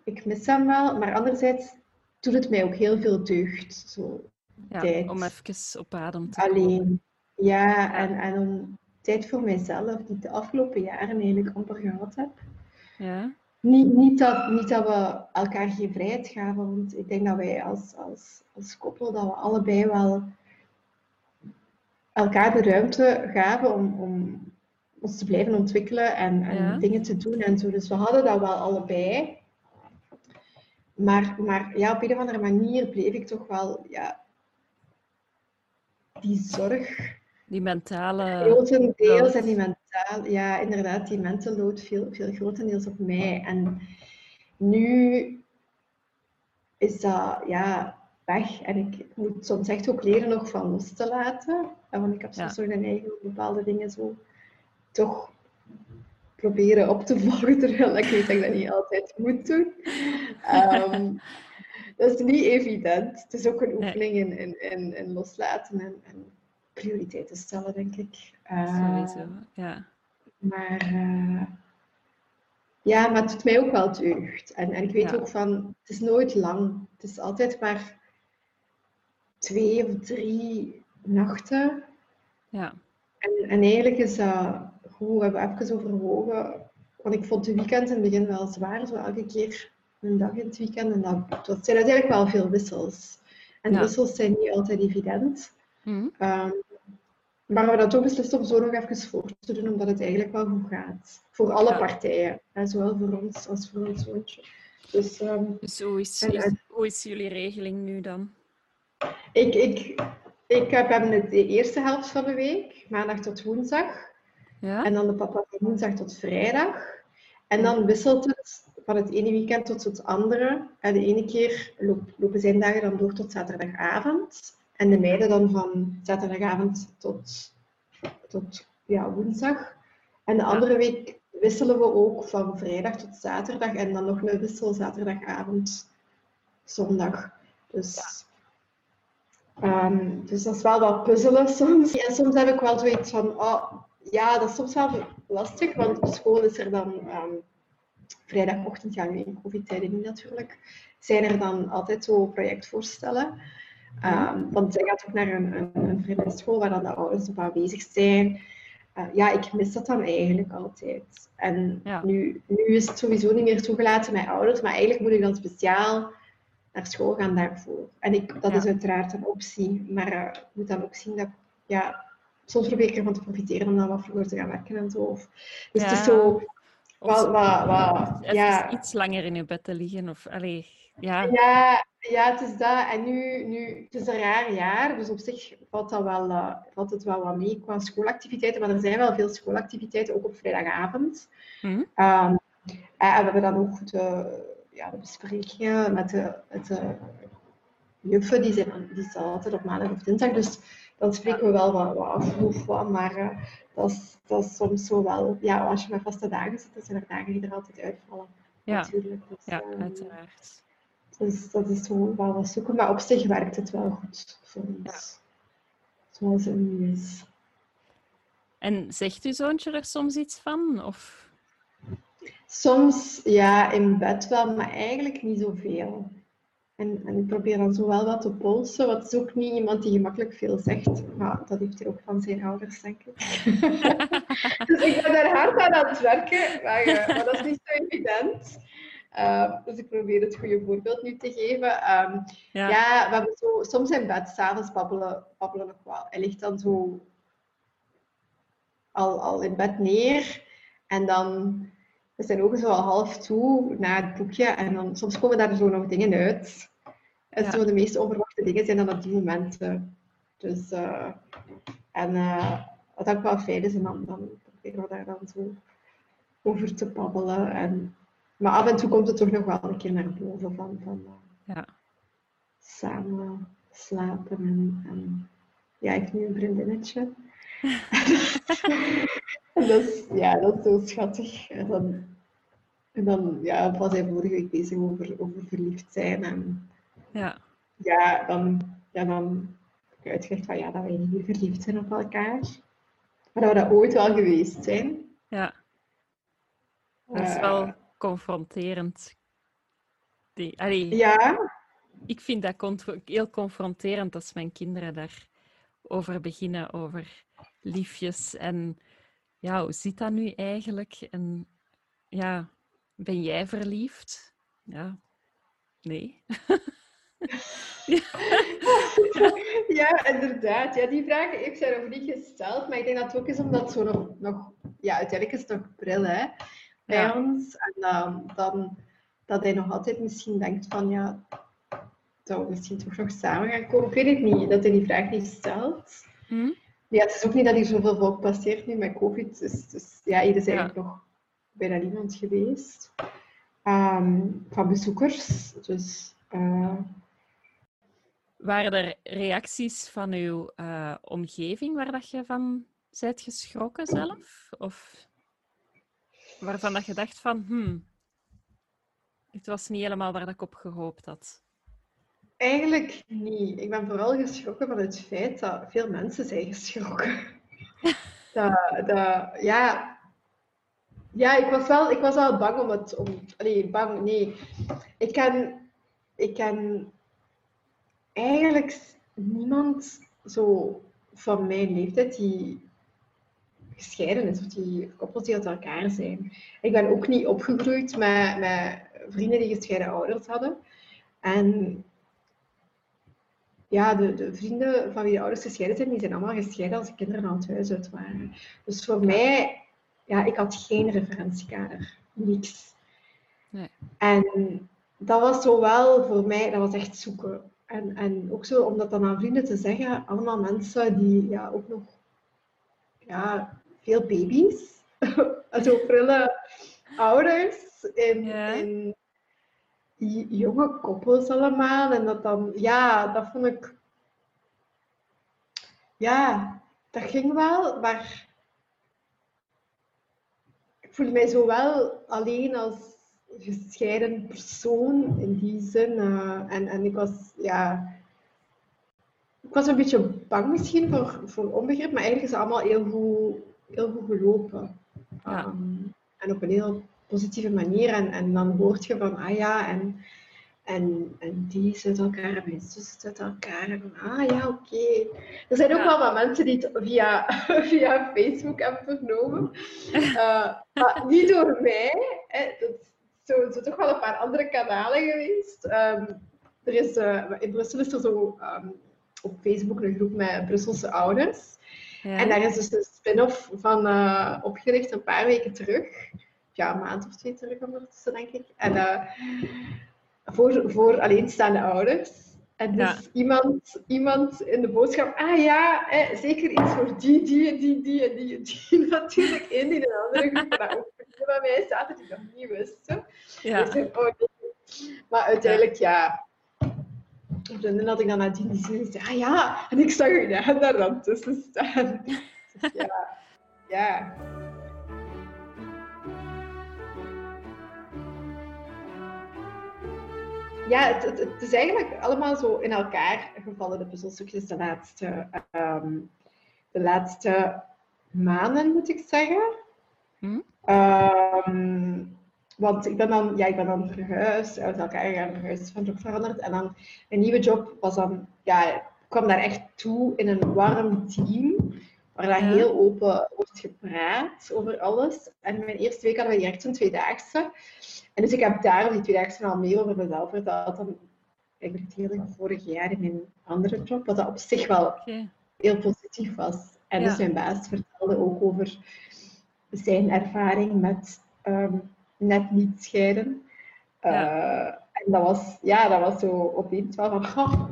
Ik mis hem wel. Maar anderzijds doet het mij ook heel veel deugd. Zo, ja, tijd. om even op adem te Alleen. komen. Ja, en, en om tijd voor mijzelf, die ik de afgelopen jaren eigenlijk amper gehad heb. Ja. Niet, niet, dat, niet dat we elkaar geen vrijheid gaven, want ik denk dat wij als, als, als koppel, dat we allebei wel elkaar de ruimte gaven om, om ons te blijven ontwikkelen en, en Ja. dingen te doen en zo. Dus we hadden dat wel allebei. Maar, maar ja, op een of andere manier bleef ik toch wel ja, die zorg Die mentale... grotendeels en die mentaal, ja, inderdaad, die mental load veel, veel grotendeels op mij. En nu is dat ja, weg. En ik moet soms echt ook leren nog van los te laten. En Want ik heb soms Ja. nog een eigen bepaalde dingen zo toch proberen op te volgen, terwijl ik weet dat ik dat niet altijd moet doen. Ehm, dat is niet evident. Het is ook een oefening in, in, in, in loslaten en, en prioriteiten stellen, denk ik. Eh, Sowieso, ja. maar eh, ja, maar het doet mij ook wel deugd. En, en ik weet Ja. ook van, het is nooit lang. Het is altijd maar twee of drie nachten. Ja, En, en eigenlijk is dat we hebben even overwogen. Want ik vond de weekend in het begin wel zwaar, zo elke keer een dag in het weekend. En dat, dat zijn uiteindelijk wel veel wissels. En Ja. wissels zijn niet altijd evident. Hm. Ehm, maar we hebben dan toch beslist om zo nog even voor te doen, omdat het eigenlijk wel goed gaat. Voor alle Ja. partijen, hè, zowel voor ons als voor ons zoontje. Dus Dus hoe is, En is- hoe is jullie regeling nu dan? ik, ik, ik heb hem de eerste helft van de week, maandag tot woensdag. Ja? En dan de papa van woensdag tot vrijdag. En dan wisselt het van het ene weekend tot het andere. En de ene keer lopen zijn dagen dan door tot zaterdagavond. En de meiden dan van zaterdagavond tot, tot ja, woensdag. En de andere week wisselen we ook van vrijdag tot zaterdag. En dan nog een wissel zaterdagavond, zondag. Dus, ehm, dus dat is wel wat puzzelen [LAUGHS] soms. En soms heb ik wel zoiets van, oh, ja, dat is soms wel lastig, want op school is er dan ehm, vrijdagochtend, ja, nu in covid-tijden niet natuurlijk, zijn er dan altijd zo projectvoorstellen. Um, want zij gaat ook naar een, een, een waar dan de ouders op aanwezig zijn. Uh, ja, ik mis dat dan eigenlijk altijd. En nu, nu is het sowieso niet meer toegelaten met ouders, maar eigenlijk moet ik dan speciaal naar school gaan daarvoor. En ik, dat is uiteraard een optie, maar uh, ik moet dan ook zien dat ja, soms probeer ik ervan te profiteren om dan wat vroeger te gaan werken en zo. Of, dus het is zo... Wat, wat, wat, ja. iets langer in je bed te liggen. Of, allee, ja. ja. Ja, het is dat. En nu, nu het is een raar jaar, dus op zich valt, dat wel, uh, valt het wel wat mee qua schoolactiviteiten. Maar er zijn wel veel schoolactiviteiten, ook op vrijdagavond. Mm um, en we hebben dan ook de, ja, de besprekingen met de, met de juffen, die, zijn, die zijn altijd op maandag of dinsdag. Dus dan spreken we wel wat, wat af of wat, maar uh, dat, is, dat is soms zo wel... Ja, als je met vaste dagen zit, dan zijn er dagen die er altijd uitvallen. Ja, natuurlijk. Dus, ja um, uiteraard. Dus dat is zo wel wat zoeken. Maar op zich werkt het wel goed voor ons. Ja. Zoals het nu is. En zegt uw zoontje er soms iets van? Of? Soms ja, in bed wel, maar eigenlijk niet zoveel. En, en ik probeer dan zo wel wat te polsen. Wat is ook niet iemand die gemakkelijk veel zegt. Maar dat heeft hij ook van zijn ouders, denk ik. [LAUGHS] dus ik ben daar hard aan aan het werken. Maar, uh, maar dat is niet zo evident. Uh, dus ik probeer het goede voorbeeld nu te geven. Um, ja. ja. we hebben zo, soms in bed, s'avonds babbelen, babbelen nog wel. Hij ligt dan zo al, al in bed neer. En dan is zijn ogen zo al half toe na het boekje. En dan, soms komen daar zo nog dingen uit. En ja. zo de meest onverwachte dingen zijn dan op die momenten. Dus, uh, en uh, wat ook wel fijn is, en dan, dan proberen we daar dan zo over te babbelen. En maar af en toe komt het toch nog wel een keer naar boven van, van uh, ja. samen slapen. En, en, ja, ik heb nu een vriendinnetje. is, [LAUGHS] [LAUGHS] ja, dat is zo schattig. En dan, en dan ja, was hij vorige week bezig over, over verliefd zijn. En ja, ja dan, ja, dan heb ik uitgelegd van ja, dat wij niet verliefd zijn op elkaar. Maar dat we dat ooit wel geweest zijn. Ja. Dat is wel uh, confronterend. Die, allee, ja. Ik vind dat heel confronterend als mijn kinderen daarover beginnen, over liefjes. En ja, hoe zit dat nu eigenlijk? En ja, ben jij verliefd? Ja, nee. [LAUGHS] ja, inderdaad. Ja, die vragen ik zijn nog niet gesteld, maar ik denk dat het ook is omdat zo nog, nog ja, uiteindelijk is het nog pril, hè bij ons. En dan, dan dat hij nog altijd misschien denkt van ja, dat we misschien toch nog samen gaan komen. Ik weet het niet, dat hij die vraag niet stelt. Hm? Ja, het is ook niet dat hier zoveel volk passeert nu met COVID. Dus, dus ja, hier is eigenlijk nog bijna niemand geweest. Um, van bezoekers. Dus, uh... Waren er reacties van uw uh, omgeving waar dat je van bent geschrokken zelf? Of waarvan dat je dacht van, hmm, het was niet helemaal waar ik op gehoopt had? Eigenlijk niet. Ik ben vooral geschrokken van het feit dat veel mensen zijn geschrokken. [LAUGHS] dat, dat, ja, ja, ik was wel, ik was wel bang om het... Om, nee, bang, nee. Ik ken, ik ken eigenlijk niemand zo van mijn leeftijd die gescheiden is, of die koppels die uit elkaar zijn. Ik ben ook niet opgegroeid met, met vrienden die gescheiden ouders hadden. En ja, de, de, vrienden van wie de ouders gescheiden zijn, die zijn allemaal gescheiden als de kinderen al het huis uit waren. Dus voor mij, ja, ik had geen referentiekader. Niks. Nee. En dat was zo wel voor mij, dat was echt zoeken. En, en ook zo om dat dan aan vrienden te zeggen, allemaal mensen die ja, ook nog ja, veel baby's. [LAUGHS] Zo prille ouders en, en jonge koppels allemaal. En dat dan, ja, dat vond ik... Ja, dat ging wel, maar ik voelde mij zo wel alleen als gescheiden persoon in die zin. Uh, en, en ik was, ja, ik was een beetje bang misschien voor, voor onbegrip, maar eigenlijk is het allemaal heel goed heel goed gelopen. Um, en op een heel positieve manier. En, en dan hoort je van, ah ja, en, en, en die zet elkaar en mijn zus elkaar. En ah ja, oké. Er zijn ook wel wat mensen die het via, [LAUGHS] via Facebook hebben vernomen. Uh, maar niet door mij. Hè. Dat is zo, toch wel een paar andere kanalen geweest. Um, er is, uh, in Brussel is er zo um, op Facebook een groep met Brusselse ouders. Ja. En daar is dus een spin-off van uh, opgericht een paar weken terug. Ja, een maand of twee terug ondertussen, denk ik. En voor, voor alleenstaande ouders. En dus iemand, iemand in de boodschap, ah ja, zeker iets voor die, die, die, die en die, die [LAUGHS] natuurlijk. Eén die de andere groep, maar ook bij mij zaten die nog niet wisten. Ja. Dus, oh, maar uiteindelijk, ja. En dan had ik dan nadien die zin zei, ah ja, en ik zag je daar dan tussen staan. [LAUGHS] Dus ja, ja. Ja, het, het, is eigenlijk allemaal zo in elkaar gevallen, de puzzelstukjes, de laatste, um, de laatste maanden, moet ik zeggen. Hm? Um, want ik ben dan, ja, ik ben dan verhuisd, uit elkaar gaan verhuisd, van job veranderd. En dan een nieuwe job was dan, ja, kwam daar echt toe in een warm team, waar daar heel open wordt gepraat over alles. En mijn eerste week hadden we direct een tweedaagse. En dus ik heb daar die twee dagen al meer over mezelf verteld dan eigenlijk het hele vorig jaar in mijn andere job, wat dat op zich wel heel positief was. En dus mijn baas vertelde ook over zijn ervaring met ehm, net niet scheiden. Uh, en dat was, ja, dat was zo opeens wel van, oh,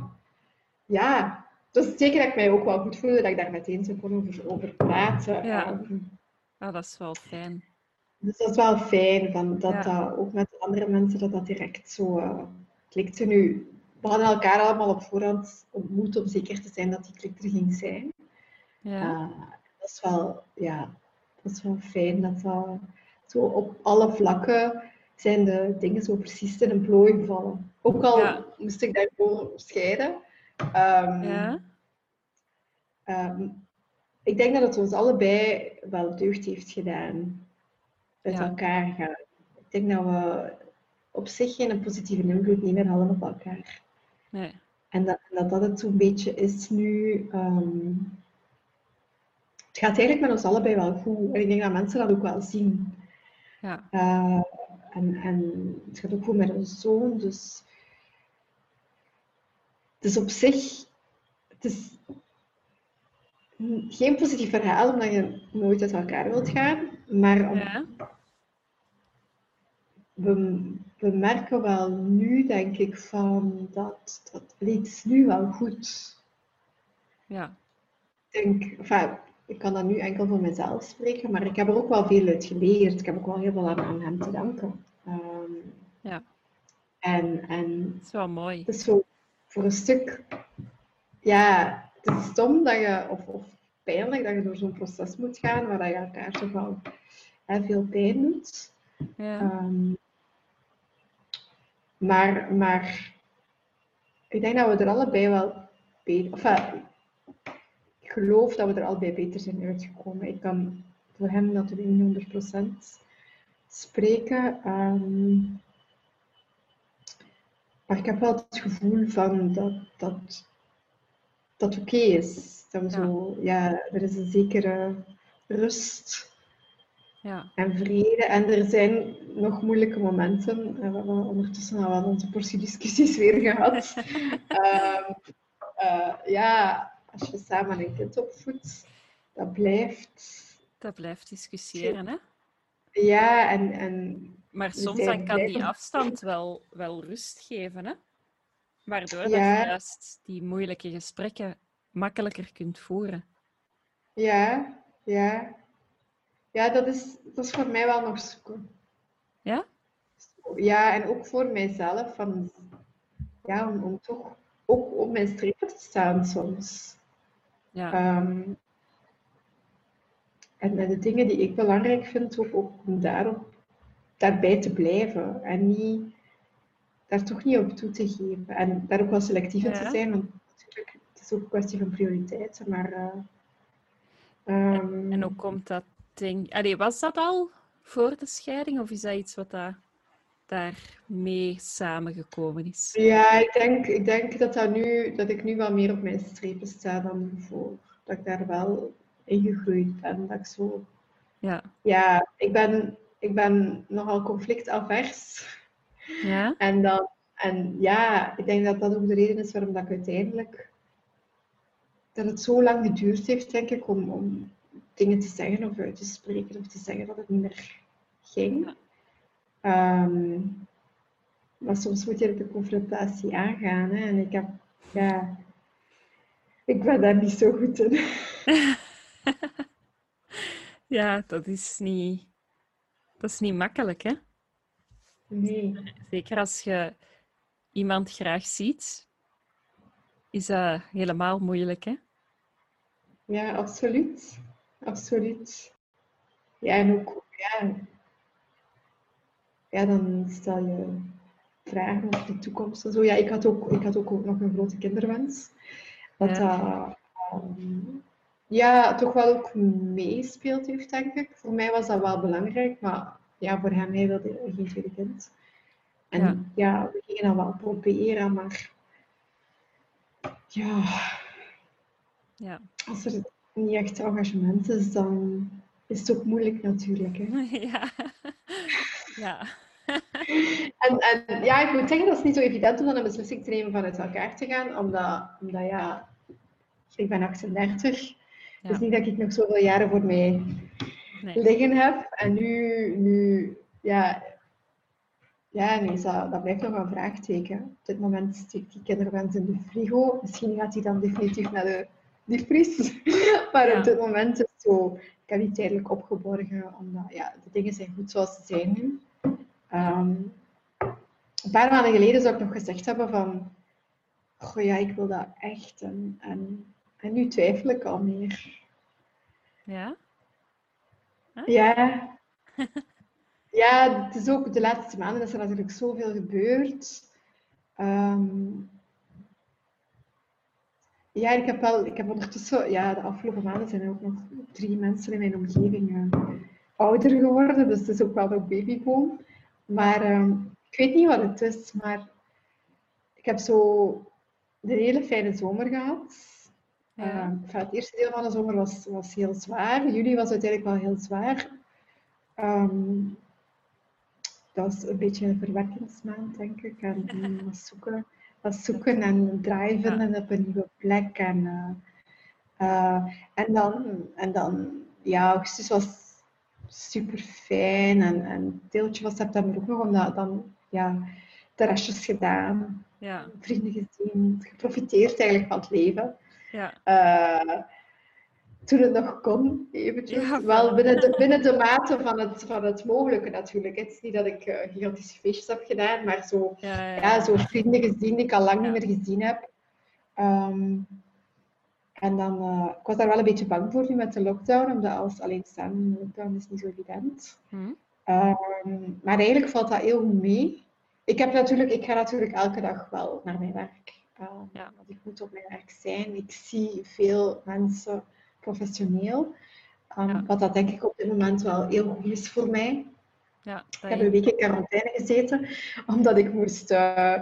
ja, dus zeker dat ik mij ook wel goed voelde dat ik daar meteen zo kon over, over praten. Ja. Ehm, ah, dat is wel fijn. Dus dat is wel fijn, van, dat, dat ook met andere mensen dat dat direct zo uh, klikte. Nu, we hadden elkaar allemaal op voorhand ontmoet om zeker te zijn dat die klik er ging zijn. Ja. Uh, dat, is wel, ja, dat is wel fijn dat dat zo op alle vlakken zijn de dingen zo precies in een plooi gevallen. Ook al moest ik daarvoor scheiden. Um, ja. Um, ik denk dat het ons allebei wel deugd heeft gedaan met elkaar gaan. Ik denk dat we op zich geen positieve invloed meer hadden op elkaar. Nee. En dat, dat dat het zo'n beetje is nu. Ehm, het gaat eigenlijk met ons allebei wel goed. En ik denk dat mensen dat ook wel zien. Ja. Uh, en, en het gaat ook goed met onze zoon. Dus het is op zich. Het is geen positief verhaal omdat je nooit uit elkaar wilt gaan. Maar om, ja we, merken wel nu, denk ik, van dat, dat het is nu wel goed. Ja. Ik denk, enfin, ik kan dat nu enkel voor mezelf spreken, maar ik heb er ook wel veel uit geleerd. Ik heb ook wel heel veel aan, aan hem te danken. Um, ja. En, en dat is wel mooi. Het is zo voor een stuk, ja, het is stom dat je, of, of pijnlijk dat je door zo'n proces moet gaan waar je elkaar toch wel hè, veel pijn doet. Ja. Um, maar, maar ik denk dat we er allebei wel beter... Enfin, ik geloof dat we er allebei beter zijn uitgekomen. Ik kan voor hem natuurlijk niet 100% spreken. Um, maar ik heb wel het gevoel van dat dat, dat oké is. Dat we zo, ja, er is een zekere rust ja. en vrede. En er zijn nog moeilijke momenten. We hebben ondertussen al wel onze portie discussies weer [LAUGHS] gehad. um, uh, ja, als je samen een kind opvoedt, dat blijft... Dat blijft discussiëren, hè? Ja, en... en maar soms dan kan die afstand wel, wel rust geven, hè? Waardoor ja. dat je juist die moeilijke gesprekken makkelijker kunt voeren. Ja, ja. Ja, dat is, dat is voor mij wel nog zoeken. Ja? Ja, en ook voor mijzelf. Van, ja, om, om toch ook op mijn strepen te staan soms. Ja. Um, en, de dingen die ik belangrijk vind, ook, ook om daarop, daarbij te blijven. En niet, daar toch niet op toe te geven. En daar ook wel selectief in te zijn. Want natuurlijk, het is ook een kwestie van prioriteiten. Maar, uh, um, en hoe komt dat denk... Allee, was dat al voor de scheiding of is dat iets wat dat daarmee samengekomen is? Ja, ik denk, ik denk dat, dat, nu, dat ik nu wel meer op mijn strepen sta dan voor. Dat ik daar wel in gegroeid ben. Dat ik zo... Ja. Ja, ik ben, ik ben nogal conflictavers. Ja? En, dan, en ja, ik denk dat dat ook de reden is waarom dat ik uiteindelijk... Dat het zo lang geduurd heeft, denk ik, om, om dingen te zeggen of uit te spreken of te zeggen dat het niet meer ging. Ehm, maar soms moet je de confrontatie aangaan. Hè? En ik heb, ja, ik ben daar niet zo goed in. [LAUGHS] ja, dat is niet, dat is niet makkelijk, hè? Nee. Zeker als je iemand graag ziet, is dat helemaal moeilijk, hè? Ja, absoluut. Absoluut. Ja, en ook, ja, ja, dan stel je vragen over de toekomst en zo. Ja, ik had ook, ik had ook nog een grote kinderwens. Dat Ja. dat ehm, ja, toch wel ook meespeelt heeft, denk ik. Voor mij was dat wel belangrijk, maar ja, voor hem, hij wilde geen tweede kind. En Ja. ja, we gingen dat wel proberen, maar ja, Ja. als er niet echt engagement is, dan is het ook moeilijk natuurlijk. Hè. [LAUGHS] Ja. Ja. En, en ja, ik moet zeggen, dat is niet zo evident om dan een beslissing te nemen van uit elkaar te gaan, omdat, omdat ja, ik ben 38. Ja. Dus niet dat ik nog zoveel jaren voor mij Nee. liggen heb. En nu, nu ja, ja nee, dat, dat blijft nog een vraagteken. Op dit moment steekt die kinderwens in de frigo. Misschien gaat hij dan definitief naar de diepvries. [LAUGHS] maar Ja. op dit moment is het zo, ik heb die tijdelijk opgeborgen, omdat ja, de dingen zijn goed zoals ze zijn nu. Ehm, een paar maanden geleden zou ik nog gezegd hebben van, goh ja, ik wil dat echt. En, en, en nu twijfel ik al meer. Ja? Ja. [LAUGHS] Ja, het is ook de laatste maanden is er natuurlijk zoveel gebeurd. Ehm, ja, ik heb wel, ik heb ondertussen, ja, de afgelopen maanden zijn er ook nog drie mensen in mijn omgeving eh, ouder geworden, dus het is ook wel een babyboom. Maar ehm, ik weet niet wat het is, maar ik heb zo een hele fijne zomer gehad. Ja. Ehm, het eerste deel van de zomer was, was heel zwaar. Juli was uiteindelijk wel heel zwaar. Ehm, dat was een beetje een verwerkingsmaand, denk ik. En, [LAUGHS] en was zoeken, was zoeken en driven Ja. en op een nieuwe plek. En, eh, eh, en, dan, en dan, ja, augustus was super fijn. En, en een deeltje van september ook nog, omdat dan, ja, terrasjes gedaan, Ja. vrienden gezien, geprofiteerd eigenlijk van het leven. Ja. Eh, toen het nog kon, eventjes. Ja, Wel binnen de, binnen de mate van het, van het mogelijke natuurlijk. Het is niet dat ik eh, gigantische feestjes heb gedaan, maar zo, Ja, ja, ja, zo vrienden gezien die ik al lang niet meer gezien heb. Ehm, en dan, eh, ik was daar wel een beetje bang voor nu met de lockdown, omdat als alleenstaande lockdown is niet zo evident. Hm? Maar eigenlijk valt dat heel goed mee. Ik, heb natuurlijk, ik ga natuurlijk elke dag wel naar mijn werk. Ehm, Ja. Want ik moet op mijn werk zijn. Ik zie veel mensen professioneel. Ehm, Ja. Wat dat denk ik op dit moment wel heel goed is voor mij. Ja, Ik heb een week in quarantaine gezeten, omdat ik moest... eh,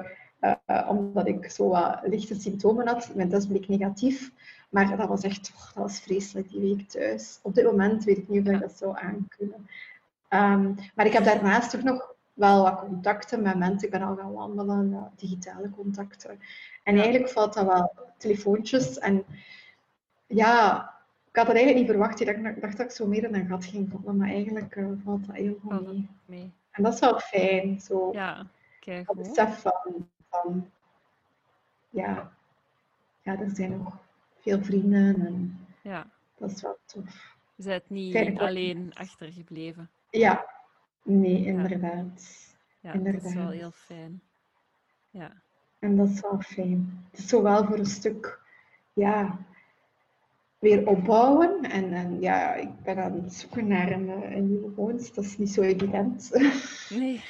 eh, omdat ik zo wat lichte symptomen had. Mijn test bleek negatief. Maar dat was echt oh, dat was vreselijk, die week thuis. Op dit moment weet ik niet of ik dat zou aankunnen. Ehm, maar ik heb daarnaast toch nog wel wat contacten met mensen. Ik ben al gaan wandelen, eh, digitale contacten. En eigenlijk valt dat wel telefoontjes. En ja, ik had het eigenlijk niet verwacht. Ik dacht, dat ik zo meer in een gat ging vallen. Maar eigenlijk eh, valt dat heel goed dat mee. mee. En dat is wel fijn. Zo Ja, kijk dat besef van, van ja, ja, er zijn nog veel vrienden en Ja, dat is wel tof. je bent niet alleen achtergebleven. Ja, nee, inderdaad. Ja, dat is wel Inderdaad. heel fijn. Ja, En dat is wel fijn. Het is zowel voor een stuk, ja, weer opbouwen. En, en ja, ik ben aan het zoeken naar een, eh, een nieuwe woonst. Dat is niet zo evident. [LAUGHS] nee.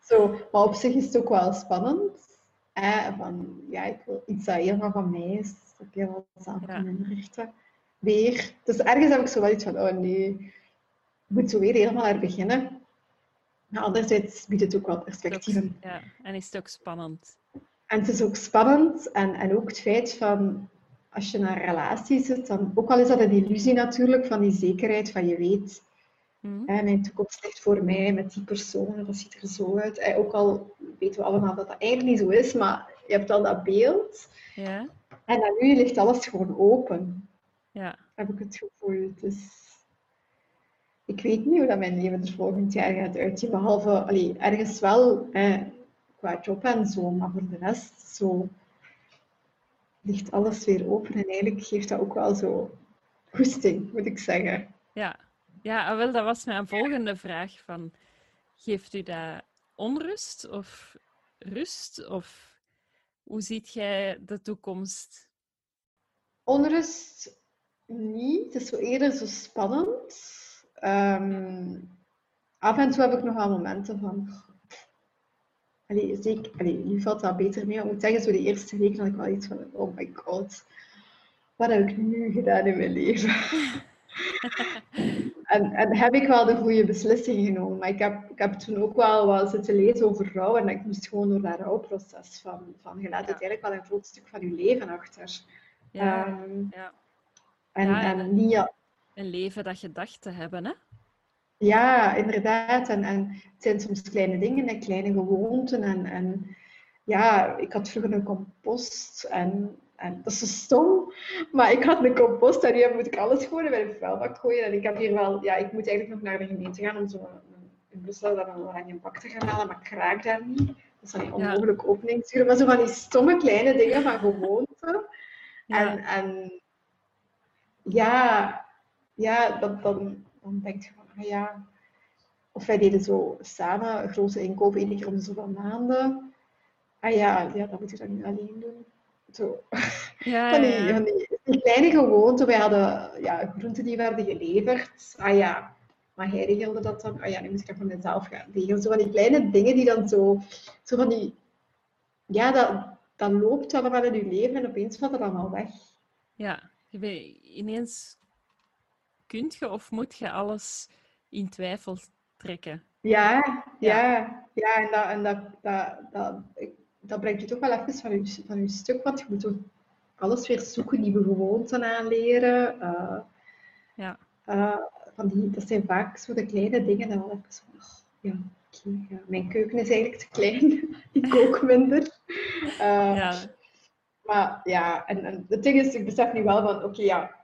Zo, maar op zich is het ook wel spannend. Hè? Van, ja, ik wil iets dat helemaal van mij is. Dat ik helemaal zelf Ja. kan inrichten. Weer. Dus ergens heb ik zo wel iets van, oh nee, ik moet zo weer helemaal naar beginnen. Maar anderzijds biedt het ook wel perspectieven. Ja, en is het ook spannend. En het is ook spannend. En, en ook het feit van, als je naar een relatie zit, dan, ook al is dat een illusie natuurlijk, van die zekerheid van je weet, mm. hè, mijn toekomst ligt voor mij met die persoon, dat ziet er zo uit. En ook al weten we allemaal dat dat eigenlijk niet zo is, maar je hebt al dat beeld. Ja. En dan nu ligt alles gewoon open. Ja. Heb ik het gevoel. Dus ik weet niet hoe dat mijn leven er volgend jaar gaat uitzien. Behalve, allee, ergens wel qua job en zo, maar voor de rest zo ligt alles weer open. En eigenlijk geeft dat ook wel zo goesting, moet ik zeggen. Ja, ja wel, dat was mijn volgende vraag. Van, geeft u dat onrust of rust? Of hoe ziet jij de toekomst? Onrust niet. Het is zo eerder zo spannend. Um, af en toe heb ik nog wel momenten van. Allee, zeker, allee, nu valt dat beter mee. Ik moet zeggen, zo de eerste week had ik wel iets van: oh my god, wat heb ik nu gedaan in mijn leven? [LAUGHS] en, en heb ik wel de goede beslissing genomen. Maar ik heb, ik heb toen ook wel wat zitten lezen over rouw. En ik moest gewoon door dat rouwproces van, van je laat het eigenlijk wel een groot stuk van je leven achter. Ja, um, ja. En, en niet, een leven dat je dacht te hebben, hè? Ja, inderdaad. En, en het zijn soms kleine dingen en kleine gewoonten. En, en ja, ik had vroeger een compost en, en dat is zo stom, maar ik had een compost en nu moet ik alles gewoon bij een vuilbak gooien. En ik heb hier wel, ja, ik moet eigenlijk nog naar de gemeente gaan om zo in Brussel dan een oranje bak te gaan halen, maar ik raak daar niet. Dat is dan niet onmogelijk ja. Maar zo van die stomme kleine dingen van gewoonten. Ja. En, en ja, ja, dat, dan, dan denk je van, ah ja... Of wij deden zo samen grote inkopen, één keer om de zoveel maanden. Ah ja, ja, dat moet je dan niet alleen doen. Zo. Ja, van, die, van die, kleine gewoonten. Wij hadden ja, groenten die werden geleverd. Ah ja, maar hij regelde dat dan. Ah ja, nu moet ik dat voor mezelf gaan regelen. Zo van die kleine dingen die dan zo... Zo van die... Ja, dat, dat loopt allemaal in je leven en opeens valt het allemaal weg. Ja, je bent ineens kunt je of moet je alles in twijfel trekken? Ja, ja, ja. en, dat, en dat, dat, dat, dat brengt je toch wel even van je, van je stuk, want je moet toch alles weer zoeken, nieuwe gewoonten aanleren. Uh, ja. Uh, van die, dat zijn vaak zo de kleine dingen dat wel even zo, oh, ja, okay, ja, mijn keuken is eigenlijk te klein, [LAUGHS] ik kook minder. Uh, [LAUGHS] ja. Maar ja, en, en het ding is, ik besef nu wel van, oké, ja,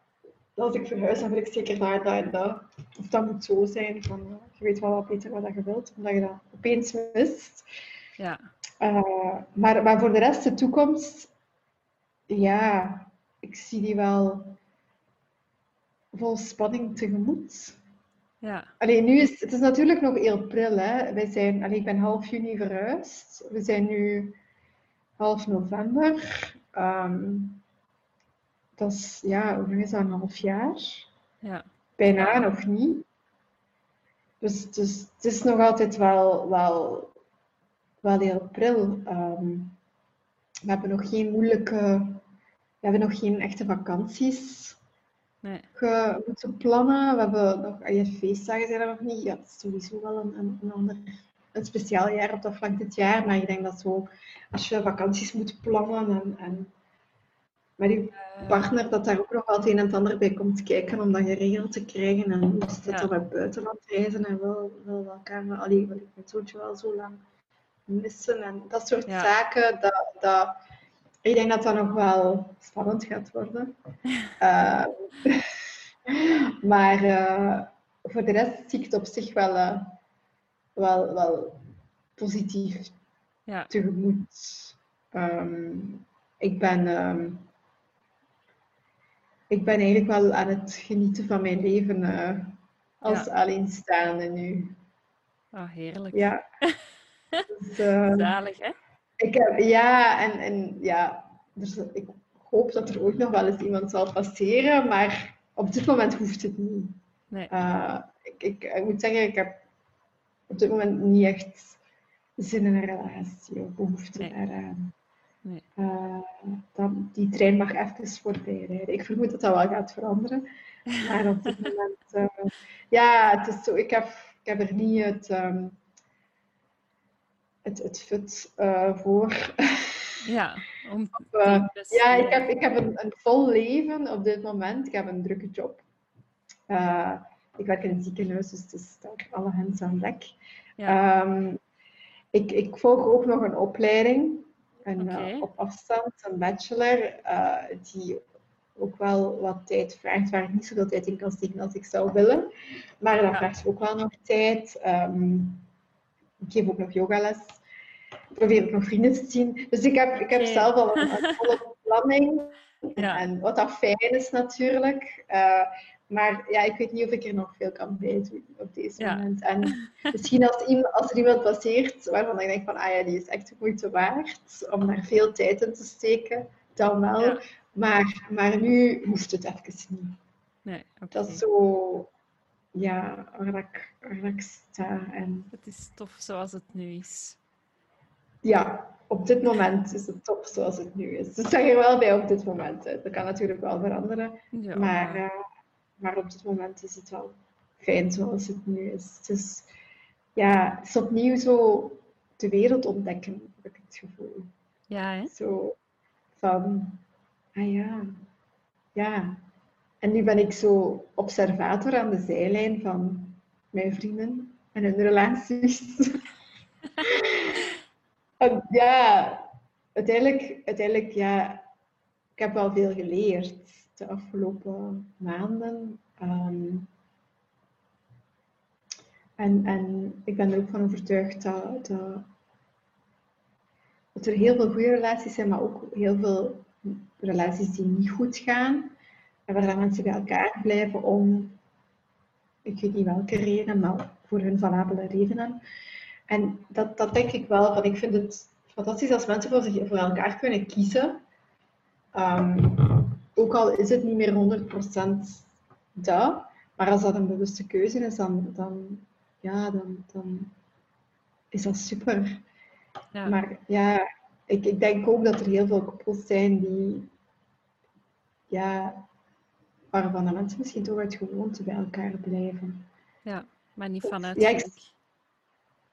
als ik verhuis, dan wil ik zeker daar, daar en daar. Of dat moet zo zijn, van, eh, je weet wel wat beter wat je wilt, omdat je dat opeens mist. Ja. Uh, maar, maar voor de rest, de toekomst, ja, ik zie die wel vol spanning tegemoet. Ja. Alleen nu is het is natuurlijk nog heel pril. Hè. Wij zijn, allee, ik ben half juni verhuisd. We zijn nu half november. Um, dat is, ja, hoe lang is dat, een half jaar? Ja. Bijna nog niet. Dus, dus het is nog altijd wel, wel, wel heel pril. Ehm, we hebben nog geen moeilijke, we hebben nog geen echte vakanties nee. ge, moeten plannen. We hebben nog, ah, je feestdagen zijn er nog niet. Ja, het is sowieso wel een, een, een ander een speciaal jaar op dat vlak dit jaar. Maar ik denk dat zo, als je vakanties moet plannen en, en met je partner, dat daar ook nog wel het een en het ander bij komt kijken om dat geregeld te krijgen. En hoe is het ja. op buitenland reizen en wel, wel elkaar, allee, wil ik mijn zoontje wel zo lang missen en dat soort zaken. Dat, dat, ik denk dat dat nog wel spannend gaat worden. uh, [LAUGHS] [LAUGHS] maar uh, voor de rest zie ik het op zich wel, uh, wel, wel positief ja. tegemoet. Um, ik ben um, ik ben eigenlijk wel aan het genieten van mijn leven uh, als ja. alleenstaande nu. Oh, heerlijk. Ja. [LAUGHS] Dus, uh, Zalig, hè? Ik heb, ja, en, en ja, dus ik hoop dat er ooit nog wel eens iemand zal passeren, maar op dit moment hoeft het niet. Nee. Uh, ik, ik, ik, moet zeggen, ik heb op dit moment niet echt zin in een relatie of behoefte nee. daaraan. Nee. Uh, dan, die trein mag even voorbij rijden. Ik vermoed dat dat wel gaat veranderen. Maar op dit [LAUGHS] moment, uh, ja, het is zo, ik heb, ik heb er niet het, um, het, het fut uh, voor. Ja, om [LAUGHS] ja ik heb, ik heb een, een, vol leven op dit moment. Ik heb een drukke job. Ik werk in een ziekenhuis, dus het is daar alle hens aan dek. Ja. Um, ik, ik volg ook nog een opleiding een, okay. op afstand, een bachelor, die ook wel wat tijd vraagt, waar ik niet zoveel tijd in kan steken als ik zou willen. Maar dat ja. vraagt ook wel nog tijd. Um, ik geef ook nog yogales. Ik probeer ook nog vrienden te zien. Dus ik heb, ik heb zelf al een, een [LAUGHS] volle planning. Ja. En wat dat fijn is natuurlijk. Uh, maar ja, ik weet niet of ik er nog veel kan bij doen op deze moment. En [LAUGHS] misschien als, iemand, als er iemand passeert waarvan ik denk van, ah ja, die is echt de moeite waard om daar veel tijd in te steken, dan wel. Maar, maar nu hoeft het even niet. Nee, Dat is zo, ja, waar ik, waar ik sta. En... Het is tof zoals het nu is. Ja, op dit moment is het tof zoals het nu is. Dat zeg je wel bij op dit moment. Dat kan natuurlijk wel veranderen. Ja. Maar, uh, maar op dit moment is het wel fijn zoals het nu is. Dus ja, het is opnieuw zo de wereld ontdekken, heb ik het gevoel. Ja, hè? Zo van ah ja, ja. En nu ben ik zo observator aan de zijlijn van mijn vrienden en hun relaties. [LAUGHS] en ja, uiteindelijk, uiteindelijk, ja, ik heb wel veel geleerd de afgelopen maanden. Um, en, en ik ben er ook van overtuigd dat, dat, dat er heel veel goede relaties zijn, maar ook heel veel relaties die niet goed gaan. En waar mensen bij elkaar blijven om, ik weet niet welke reden, maar voor hun valabele redenen. En dat, dat denk ik wel, want ik vind het fantastisch als mensen voor, zich, voor elkaar kunnen kiezen. Um, ook al is het niet meer 100% dat, maar als dat een bewuste keuze is, dan, dan, ja, dan, dan is dat super. Ja. Maar ja, ik, ik denk ook dat er heel veel koppels zijn die, ja, waarvan de mensen misschien toch uit gewoonte bij elkaar blijven. Ja, maar niet vanuit. Ja, ik,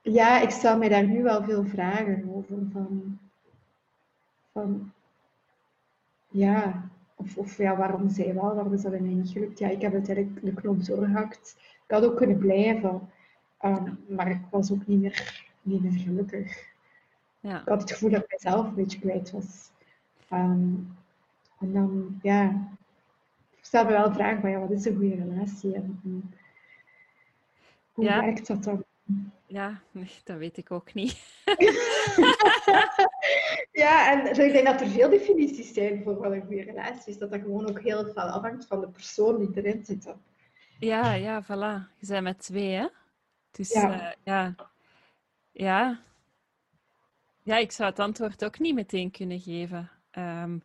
ja, ik stel mij daar nu wel veel vragen over. Van, van ja, of, of ja, waarom zij wel, waarom is dat bij mij niet gelukt? Ja, ik heb uiteindelijk de knop doorgehakt. Ik had ook kunnen blijven, um, maar ik was ook niet meer, niet meer gelukkig. Ja. Ik had het gevoel dat ik mezelf een beetje kwijt was. Um, en dan, ja, ik stel me wel vragen van, ja, wat is een goede relatie? En, hoe ja. werkt dat dan? Ja, dat weet ik ook niet. [LAUGHS] ja, en ik denk dat er veel definities zijn voor wat een goede relatie is. Dat dat gewoon ook heel veel afhangt van de persoon die erin zit. Ja, ja, voilà. Je bent met twee, hè? Dus ja. Uh, ja. ja. Ja, ik zou het antwoord ook niet meteen kunnen geven. Um,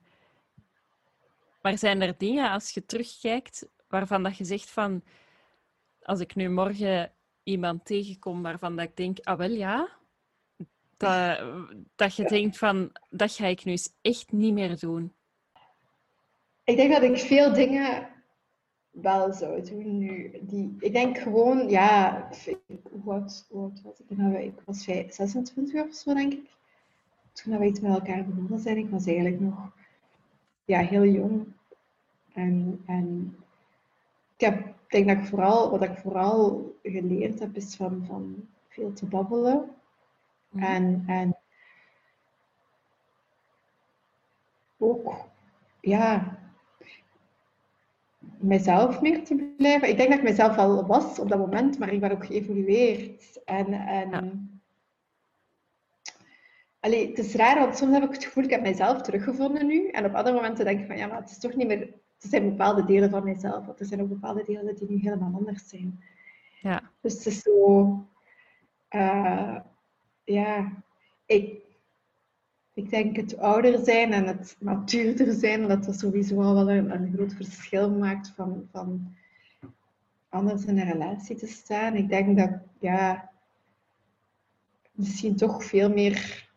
maar zijn er dingen, als je terugkijkt, waarvan dat je zegt van... Als ik nu morgen iemand tegenkom waarvan dat ik denk, ah wel ja, dat, dat je denkt van, dat ga ik nu eens echt niet meer doen? Ik denk dat ik veel dingen wel zou doen nu. Die, ik denk gewoon, ja, oud, was ik? Nou, ik was 26 of zo, denk ik. Toen we iets met elkaar begonnen zijn, ik was eigenlijk nog ja, heel jong. En, en ik heb, denk dat ik vooral, wat ik vooral geleerd heb, is van, van veel te babbelen. Mhm. En, en ook, ja, mezelf meer te blijven. Ik denk dat ik mezelf al was op dat moment, maar ik ben ook geëvolueerd. En, en Allee, het is raar, want soms heb ik het gevoel, ik heb mijzelf teruggevonden nu. En op andere momenten denk ik van, ja, maar het is toch niet meer... Er zijn bepaalde delen van mijzelf, want er zijn ook bepaalde delen die nu helemaal anders zijn. Ja. Dus het is zo... Uh, ja, ik, ik denk het ouder zijn en het matuurder zijn, dat dat sowieso al wel een, een groot verschil maakt van, van anders in een relatie te staan. Ik denk dat, ja, misschien toch veel meer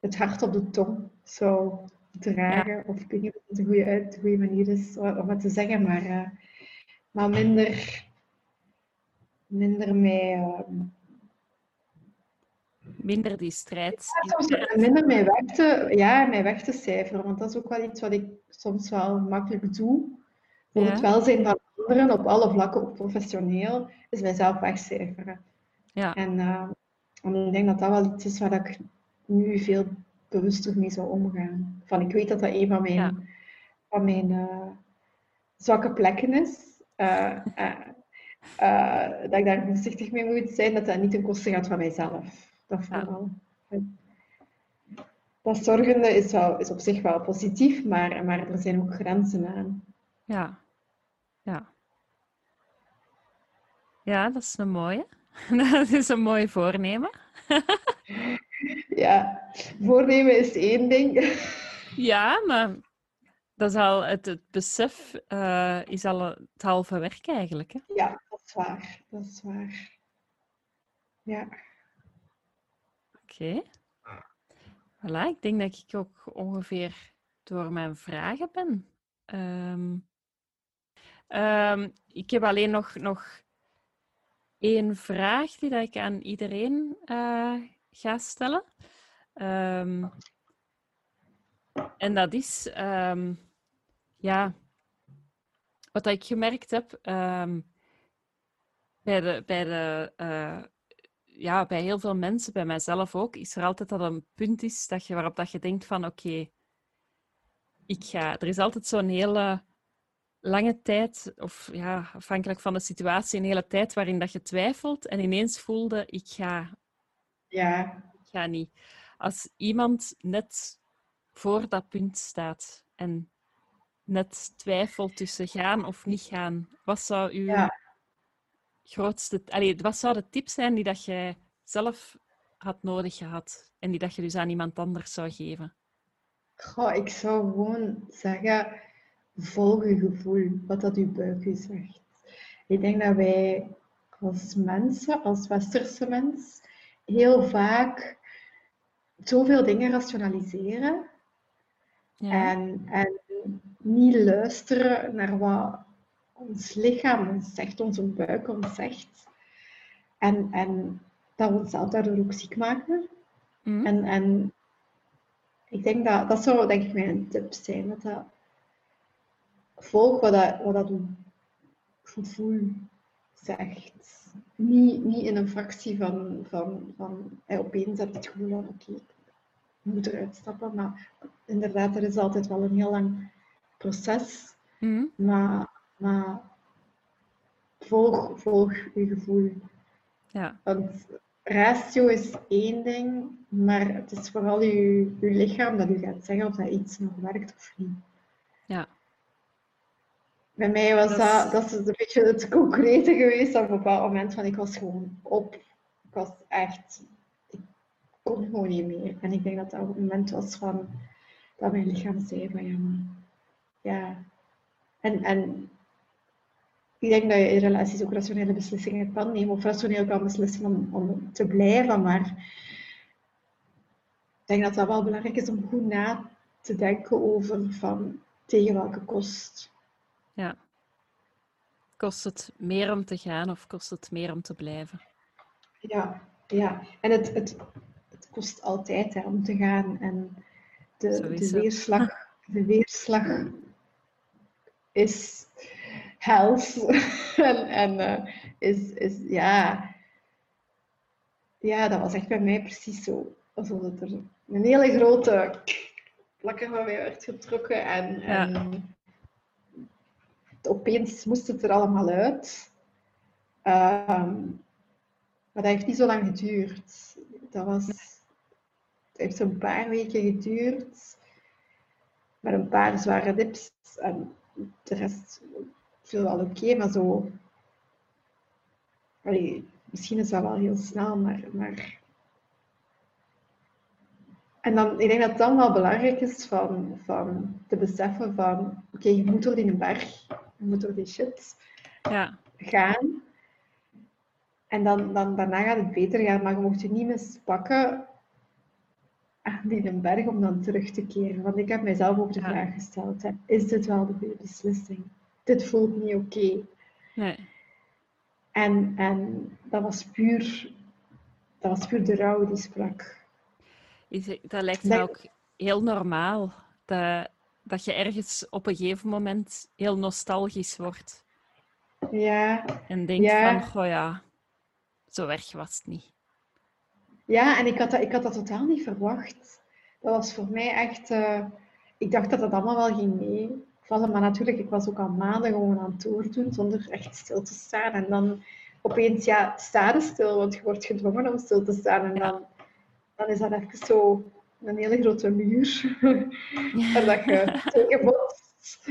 het hart op de tong zou dragen. Of ik weet niet of het een goede, uit, goede manier is om het te zeggen, maar, uh, maar minder, minder mij uh, minder die strijd. Ja, soms minder mij weg, te, ja, mij weg te cijferen. Want dat is ook wel iets wat ik soms wel makkelijk doe. Voor het welzijn van anderen op alle vlakken, ook professioneel, is mijzelf wegcijferen. Ja. En, uh, en ik denk dat dat wel iets is waar ik nu veel bewuster mee zou omgaan. Van, ik weet dat dat een van mijn, van mijn uh, zwakke plekken is. Uh, dat ik daar voorzichtig mee moet zijn, dat dat niet ten koste gaat van mijzelf. Dat vooral. Dat zorgende is, wel, is op zich wel positief, maar, maar er zijn ook grenzen aan. Ja, ja. Ja, dat is een mooie. [LAUGHS] Dat is een mooi voornemen. [LAUGHS] Ja, voornemen is één ding. Ja, maar dat is al het, het besef uh, is al het halve werk eigenlijk. Hè? Ja, is waar. Dat is waar. Ja. Oké. Voilà, ik denk dat ik ook ongeveer door mijn vragen ben. Um, um, ik heb alleen nog, nog één vraag die dat ik aan iedereen uh, ga stellen. Um, en dat is, ja, wat ik gemerkt heb bij de, bij de uh, ja, bij heel veel mensen, bij mijzelf ook, is er altijd dat een punt is dat je, waarop dat je denkt van oké, ik ga. Er is altijd zo'n hele lange tijd, of ja, afhankelijk van de situatie, een hele tijd waarin dat je twijfelt en ineens voelde ik ga. Ja. Ik ga niet. Als iemand net voor dat punt staat en net twijfelt tussen gaan of niet gaan, wat zou ja grootste... Allee, wat zou de tip zijn die dat jij zelf had nodig gehad en die dat je dus aan iemand anders zou geven? Goh, ik zou gewoon zeggen, volg je gevoel, wat dat je buik u zegt. Ik denk dat wij als mensen, als westerse mens, heel vaak zoveel dingen rationaliseren ja. en, en niet luisteren naar wat ons lichaam ons zegt, onze buik ons zegt. En, en dat we onszelf daardoor ook ziek maken. Mm. En, en ik denk dat, dat zou denk ik mijn tip zijn. Dat dat volg wat dat, wat dat gevoel zegt. Niet, niet in een fractie van, van, van hey, opeens heb je het gevoel van oké, ik moet eruit stappen. Maar inderdaad, er is altijd wel een heel lang proces. Mm. Maar maar volg, volg je gevoel. Ja. Want ratio is één ding, maar het is vooral je, je lichaam dat u gaat zeggen of dat iets nog werkt of niet. Ja. Bij mij was dat, dat, is een beetje het concrete geweest op een bepaald moment van ik was gewoon op. Ik was echt, ik kon gewoon niet meer. En ik denk dat dat op het moment was van dat mijn lichaam zei van ja, maar ja. En, en ik denk dat je in relaties ook rationele beslissingen kan nemen of rationeel kan beslissen om, om te blijven, maar ik denk dat dat wel belangrijk is om goed na te denken over van tegen welke kost. Ja. Kost het meer om te gaan of kost het meer om te blijven? Ja, ja. en het, het, het kost altijd hè, om te gaan. En de, de, weerslag, de weerslag is health. [LAUGHS] en en uh, is, is, ja... Ja, dat was echt bij mij precies zo. Alsof er een hele grote plakker van mij werd getrokken. En, en opeens moest het er allemaal uit. Um, maar dat heeft niet zo lang geduurd. Dat was... Het heeft zo'n paar weken geduurd. Met een paar zware dips. En de rest viel wel oké, maar zo... Allee, misschien is dat wel heel snel, maar... maar... En dan, ik denk dat het dan wel belangrijk is van, van te beseffen van... Oké, je moet door die berg, je moet door die shit ja. gaan. En dan, dan, daarna gaat het beter gaan, maar je mocht je niet mispakken aan die berg om dan terug te keren. Want ik heb mijzelf ook de vraag gesteld, hè, is dit wel de goede beslissing? Dit voelt niet oké. Nee. En, en dat was puur dat was puur de rouw die sprak. Dat lijkt me ook heel normaal. Dat, dat je ergens op een gegeven moment heel nostalgisch wordt. Ja. En denkt van, goh ja, zo erg was het niet. Ja, en ik had dat, ik had dat totaal niet verwacht. Dat was voor mij echt... Uh, ik dacht dat het allemaal wel ging meevallen. Maar natuurlijk, ik was ook al maanden gewoon aan het doordoen, zonder echt stil te staan. En dan opeens, ja, sta je stil, want je wordt gedwongen om stil te staan. En dan, dan is dat even zo een hele grote muur. [LAUGHS] waar dat je tegen botst.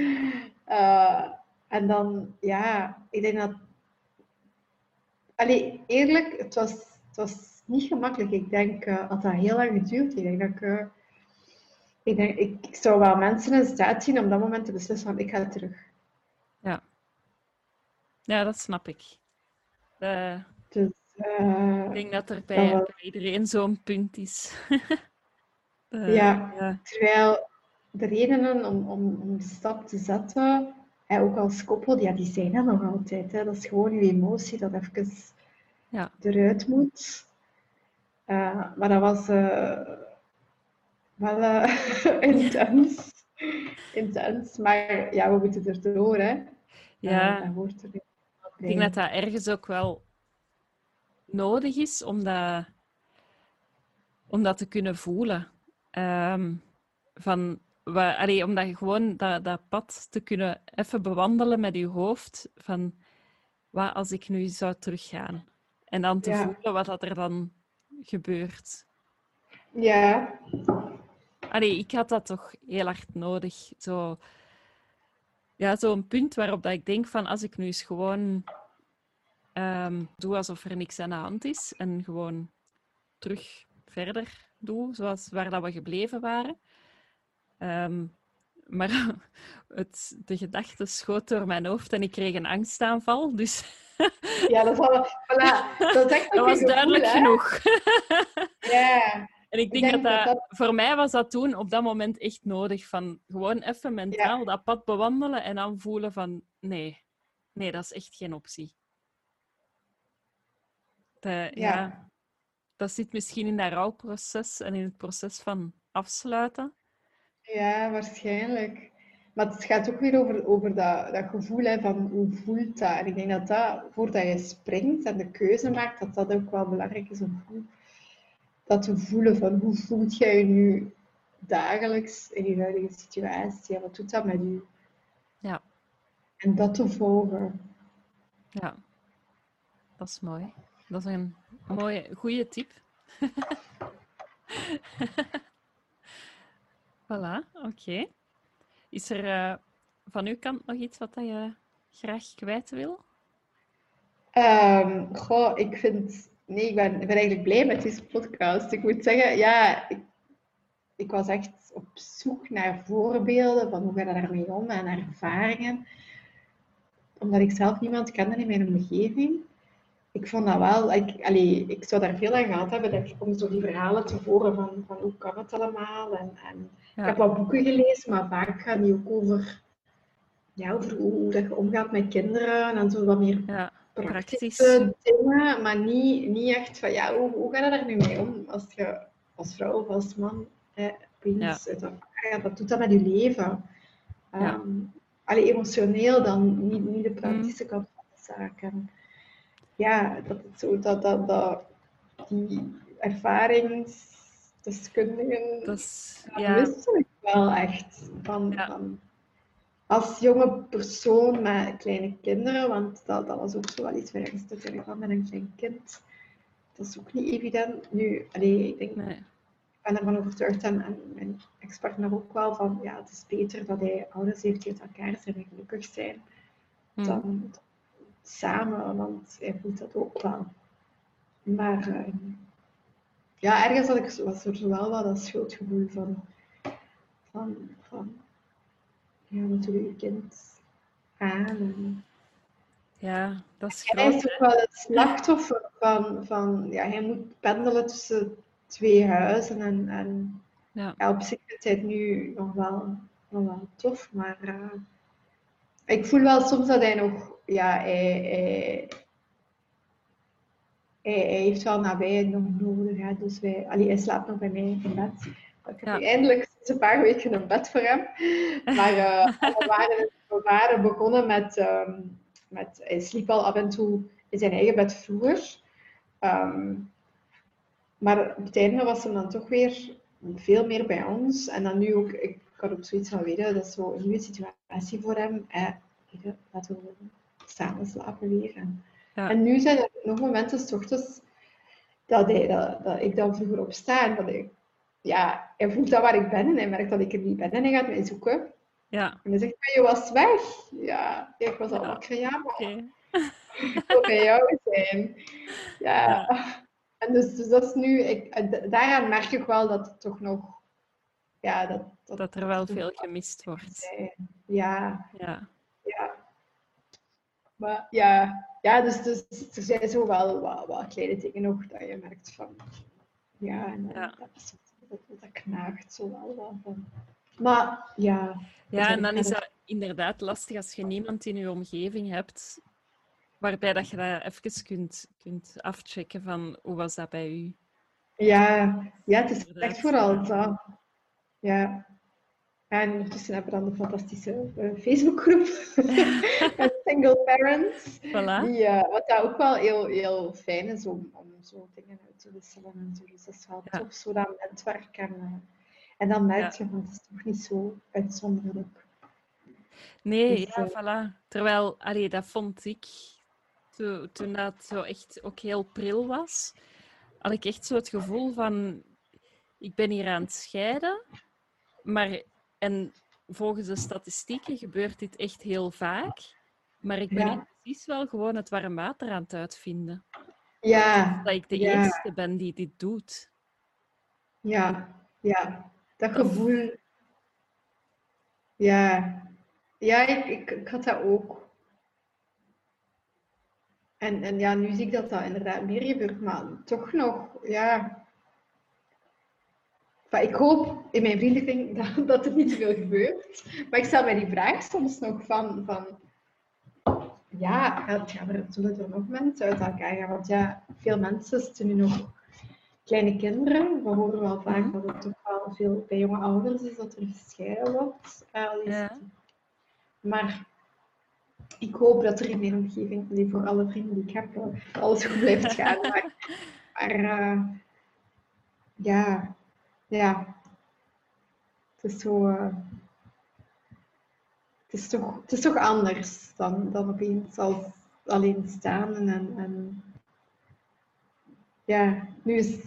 Uh, en dan, ja, ik denk dat... Allee, eerlijk, het was, het was niet gemakkelijk. Ik denk uh, dat dat heel lang geduurd Ik denk dat ik... Uh, ik, denk, ik, ik, zou wel mensen in staat zien om dat moment te beslissen van ik ga terug. Ja. Ja, dat snap ik. dus, uh, ik denk dat er bij, bij iedereen zo'n punt is. [LAUGHS] ja, ja, terwijl de redenen om, om, om de stap te zetten en ook als koppel, ja, die zijn er nog altijd. Hè. Dat is gewoon je emotie dat even ja. eruit moet. Maar dat was wel uh, [LAUGHS] intens. intens. Maar ja, we moeten er door, hè. Ja. dat hoort er ik denk dat dat ergens ook wel nodig is om dat, om dat te kunnen voelen. Um, van allee, om dat gewoon dat, dat pad te kunnen even bewandelen met je hoofd. Van wat als ik nu zou teruggaan? En dan te voelen wat dat er dan gebeurt. Ja. Allee, ik had dat toch heel hard nodig. Zo, ja, zo'n punt waarop dat ik denk van als ik nu eens gewoon um, doe alsof er niks aan de hand is en gewoon terug verder doe, zoals waar dat we gebleven waren. Um, maar [LAUGHS] het, de gedachte schoot door mijn hoofd en ik kreeg een angstaanval. Dus ja, dat, was, voilà, dat, [LAUGHS] dat was duidelijk genoeg. ja. [LAUGHS] En ik denk, dat, dat, voor mij was dat toen op dat moment echt nodig. Van gewoon even mentaal dat pad bewandelen en dan voelen van nee, nee, dat is echt geen optie. ja. ja. Dat zit misschien in dat rouwproces en in het proces van afsluiten. Ja, waarschijnlijk. Maar het gaat ook weer over, over dat, dat gevoel hè, van hoe voelt dat. En ik denk dat dat, voordat je springt en de keuze maakt, dat dat ook wel belangrijk is om dat te voelen van hoe voelt jij je nu dagelijks in je huidige situatie? wat doet dat met je? Ja. En dat te volgen. Ja, dat is mooi. Dat is een mooie, goede tip. [LAUGHS] Voilà, oké. Is er uh, van uw kant nog iets wat je graag kwijt wil? Um, goh, ik vind... Nee, ik ben, ik ben eigenlijk blij met deze podcast. Ik moet zeggen, ja, ik, ik was echt op zoek naar voorbeelden van hoe ga je daarmee om en ervaringen. Omdat ik zelf niemand kende in mijn omgeving ik vond dat wel, ik, allee, ik zou daar veel aan gehad hebben ik, om zo die verhalen te horen van, van hoe kan het allemaal. En, en Ik heb wat boeken gelezen, maar vaak gaan die ook over, ja, over hoe, dat je omgaat met kinderen en zo wat meer ja, praktische dingen, maar niet, niet echt van ja, hoe, hoe ga je daar nu mee om als je als vrouw of als man opeens ja. uit Wat doet dat met je leven? Um, allee, emotioneel dan, niet, niet de praktische kant van de zaken ja, dat het zo dat, dat, dat die ervaringsdeskundigen, dat is, ja. wisten ik wel echt. Van, van, als jonge persoon met kleine kinderen, want dat, dat was ook zo wel iets waar ik natuurlijk van met een klein kind. Dat is ook niet evident. Nu, allee, ik denk, nee. ik ben ervan overtuigd en, en mijn ex-partner ook wel van, ja, het is beter dat hij ouders heeft die uit elkaar zijn en gelukkig zijn, hmm. dan, samen, want hij voelt dat ook wel. Maar uh, ja, ergens had ik, was er wel wat dat schuldgevoel van, van, van ja, natuurlijk je kind aan. Ja, dat is Hij is ook wel het slachtoffer van, van ja, hij moet pendelen tussen twee huizen en, en ja. ja op zich is het nu nog wel, nog wel tof, maar uh, ik voel wel soms dat hij nog, ja, hij, hij, hij, heeft wel nabijheid nog nodig. Hè. Dus wij, allee, hij slaapt nog bij mij in bed. Ik heb Ja. nu eindelijk een paar weken een bed voor hem. Maar eh, [LAUGHS] we, waren, we waren begonnen met, ehm, met... Hij sliep al af en toe in zijn eigen bed vroeger. Ehm, maar op het einde was hem dan toch weer veel meer bij ons. En dan nu ook... Ik, had ook zoiets van, weet je, dat is zo een nieuwe situatie voor hem. Eh, weet laten we samen slapen weer. En, Ja. en nu zijn er nog momenten, s ochtends, dat, hij, dat, dat ik dan vroeger opsta en dat ik... Ja, hij voelt dat waar ik ben en hij merkt dat ik er niet ben en hij gaat mij zoeken. Ja, En hij zegt, maar je was weg. Ja, ik was al wakker. Ja, maar oké. ik wil bij jou zijn. Ja. En dus, dus dat is nu... Ik, daaraan merk ik wel dat het toch nog... Ja, dat... Dat, Dat er wel veel gemist wordt. Ja, Ja, ja. Maar ja, ja dus, dus er zijn zo wel wat, wat kleine dingen nog dat je merkt van... Ja, en Ja. Dat, is- dat, dat knaagt zo wel. Maar ja, ja en dan is dat inderdaad lastig als je niemand in je omgeving hebt waarbij dat je dat even kunt, kunt afchecken van hoe was dat bij u? Ja, ja, het is Inderdaad. echt vooral dat. Ja. En ondertussen hebben we dan de fantastische eh, Facebookgroep [LAUGHS] single parents. Voilà. Die, eh, wat dat ook wel heel, heel fijn is om, om zo dingen uit te wisselen en zo. Dus dat is wel Ja. tof, zo dat netwerk. En, eh, en dan merk je van het is toch niet zo uitzonderlijk. Nee, Dus, ja, eh, voilà. Terwijl, allee, dat vond ik, toen, toen dat zo echt ook heel pril was, had ik echt zo het gevoel van, ik ben hier aan het scheiden, maar, en volgens de statistieken gebeurt dit echt heel vaak, maar ik ben Ja. precies wel gewoon het warm water aan het uitvinden. Ja, Dat ik de Ja. eerste ben die dit doet. ja, ja. Dat gevoel. Ja, ja ik, ik, ik had dat ook. En, en ja, nu zie ik dat dat inderdaad meer gebeurt, maar toch nog, ja. Enfin, ik hoop in mijn vriendenkring [LAUGHS] dat, dat er niet veel gebeurt. Maar ik stel mij die vraag soms nog van, van ja, gaan er, zullen er nog mensen uit elkaar gaan? Want ja, veel mensen zitten nu nog kleine kinderen. We horen wel vaak Mhm. dat het toch wel veel bij jonge ouders is dat er gescheiden wordt. Eh, Ja. Maar ik hoop dat er in mijn omgeving, die voor alle vrienden die ik heb, eh, alles goed blijft [LAUGHS] gaan. Maar, maar eh, ja, ja. Het is zo. Het, is toch, het is toch anders dan, dan opeens als alleen staan en, en ja, nu is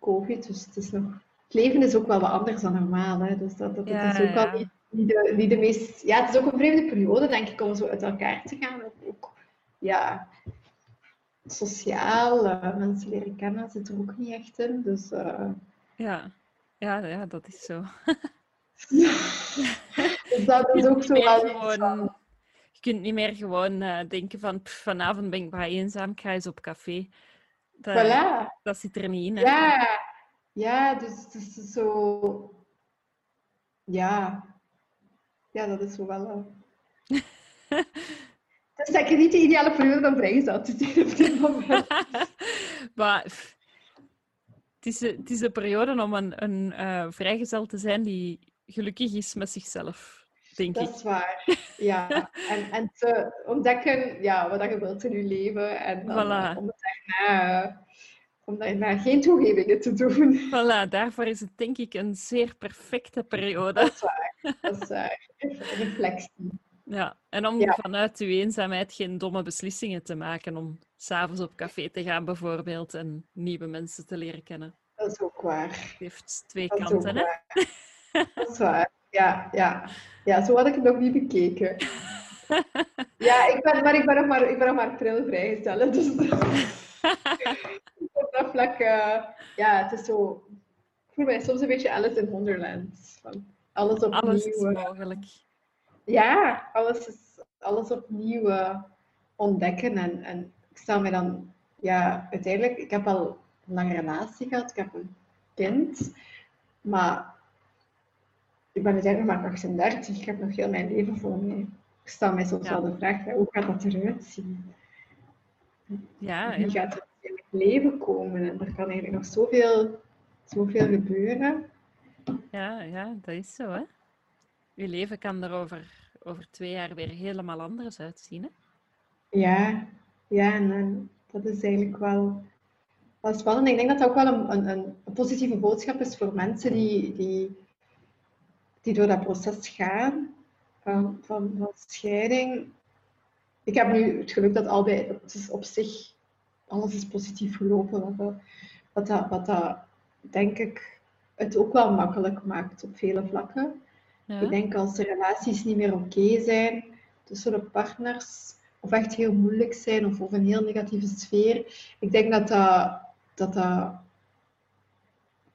COVID, dus het is nog. Het leven is ook wel wat anders dan normaal, hè? dus dat, dat, Ja, is ook wel niet, niet, de, niet de meest. Ja, het is ook een vreemde periode, denk ik, om zo uit elkaar te gaan. Ook, ook ja, sociaal, eh, mensen leren kennen, zit er ook niet echt in. Dus eh, Ja, ja, ja dat is zo. [LAUGHS] [LAUGHS] dus dat is ook zo wel gewoon- van- Je kunt niet meer gewoon eh, denken van "Pff, vanavond ben ik maar eenzaam, ik ga eens op café. Dat, Voilà. dat zit er niet in. Hè? Ja, ja, dus het is zo. Ja, ja, dat is zo wel. eh. Het is zeker niet de ideale periode om vrijgezel te zijn op dit moment. [LAUGHS] maar het, is, een- het is een periode om een, een eh, vrijgezel te zijn die gelukkig is met zichzelf, denk ik. Dat is waar. Ja, [LAUGHS] en, en te ontdekken ja, wat je wilt in je leven en dan, Voilà. eh, om, daarna, eh, om daarna geen toegevingen te doen. [LAUGHS] Voilà, daarvoor is het denk ik een zeer perfecte periode. Dat is waar. [LAUGHS] Dat is waar. Reflectie. Ja, en om Ja. vanuit uw eenzaamheid geen domme beslissingen te maken om s'avonds op café te gaan bijvoorbeeld en nieuwe mensen te leren kennen. Dat is ook waar. Het heeft twee Dat kanten, hè? Dat is waar. Ja, ja. ja, zo had ik het nog niet bekeken. [LAUGHS] Ja, ik ben, maar ik ben nog maar, ik ben nog maar pril vrijgesteld. Dus [LAUGHS] op dat vlak, eh, ja, het is zo. Ik voel mij soms een beetje Alice in Wonderland. Van alles opnieuw. Alles is eh, mogelijk. ja, alles, is, alles opnieuw eh, ontdekken. En, en ik stel me dan, ja, uiteindelijk, ik heb al een lange relatie gehad, ik heb een kind, maar ik ben uiteindelijk nog maar 38, ik heb nog heel mijn leven voor mij. Ik stel mij soms Ja. wel de vraag, hoe gaat dat eruit zien? Ja, Wie gaat er uiteindelijk leven komen. En er kan eigenlijk nog zoveel, zoveel gebeuren. Ja, ja, dat is zo, hè. Je leven kan er over, over twee jaar weer helemaal anders uitzien, hè? Ja, ja en, en dat is eigenlijk wel, wel spannend. Ik denk dat dat ook wel een, een, een positieve boodschap is voor mensen die, die, die door dat proces gaan van, van, van scheiding. Ik heb nu het geluk dat albei, het is op zich, alles is positief gelopen. Wat dat, wat dat, wat dat denk ik, het ook wel makkelijk maakt op vele vlakken. Ja. Ik denk als de relaties niet meer oké zijn tussen de partners, of echt heel moeilijk zijn, of, of een heel negatieve sfeer, ik denk dat dat, dat, dat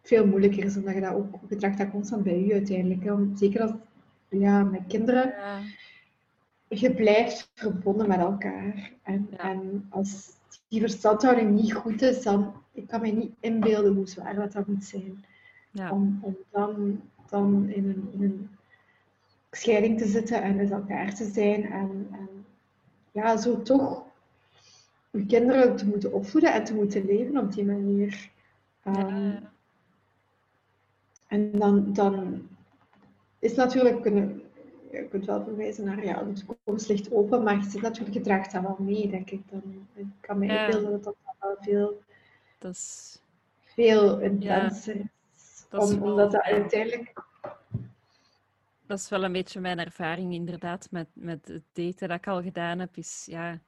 veel moeilijker is, omdat je dat ook, je draagt dat constant bij je uiteindelijk. Hè. Zeker als, ja, met kinderen, Ja, je blijft verbonden met elkaar. En, Ja. en als die verstandhouding niet goed is, dan ik kan me niet inbeelden hoe zwaar dat, dat moet zijn. ja, Om, om dan, dan in, een, in een scheiding te zitten en met elkaar te zijn. En, en ja, zo toch je kinderen te moeten opvoeden en te moeten leven op die manier. Ehm, en dan, dan is natuurlijk, kunnen, je kunt wel verwijzen naar ja, de toekomst ligt open, maar je zit natuurlijk, je draagt dat wel mee, denk ik. Dan, ik kan me inbeelden dat dat wel veel, dat is... veel intenser is. dat is Om- wel- omdat dat uiteindelijk Dat is wel een beetje mijn ervaring inderdaad met, met het daten dat ik al gedaan heb. Is ja,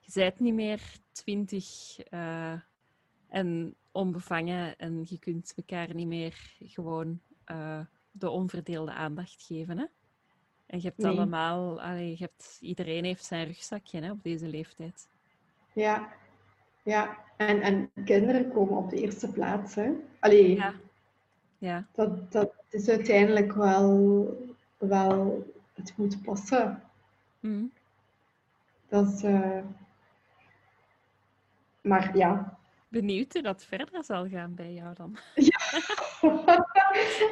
je bent niet meer twintig eh, en onbevangen en je kunt elkaar niet meer gewoon eh, de onverdeelde aandacht geven. Hè? En je hebt Nee. allemaal, allee, je hebt, iedereen heeft zijn rugzakje hè, op deze leeftijd. Ja, ja. En, en kinderen komen op de eerste plaats. Hè. Allee, Ja. Ja, dat, dat is uiteindelijk wel, wel het moet passen. Mhm. Dat is, eh, Maar ja. Benieuwd hoe dat verder zal gaan bij jou dan. [LAUGHS]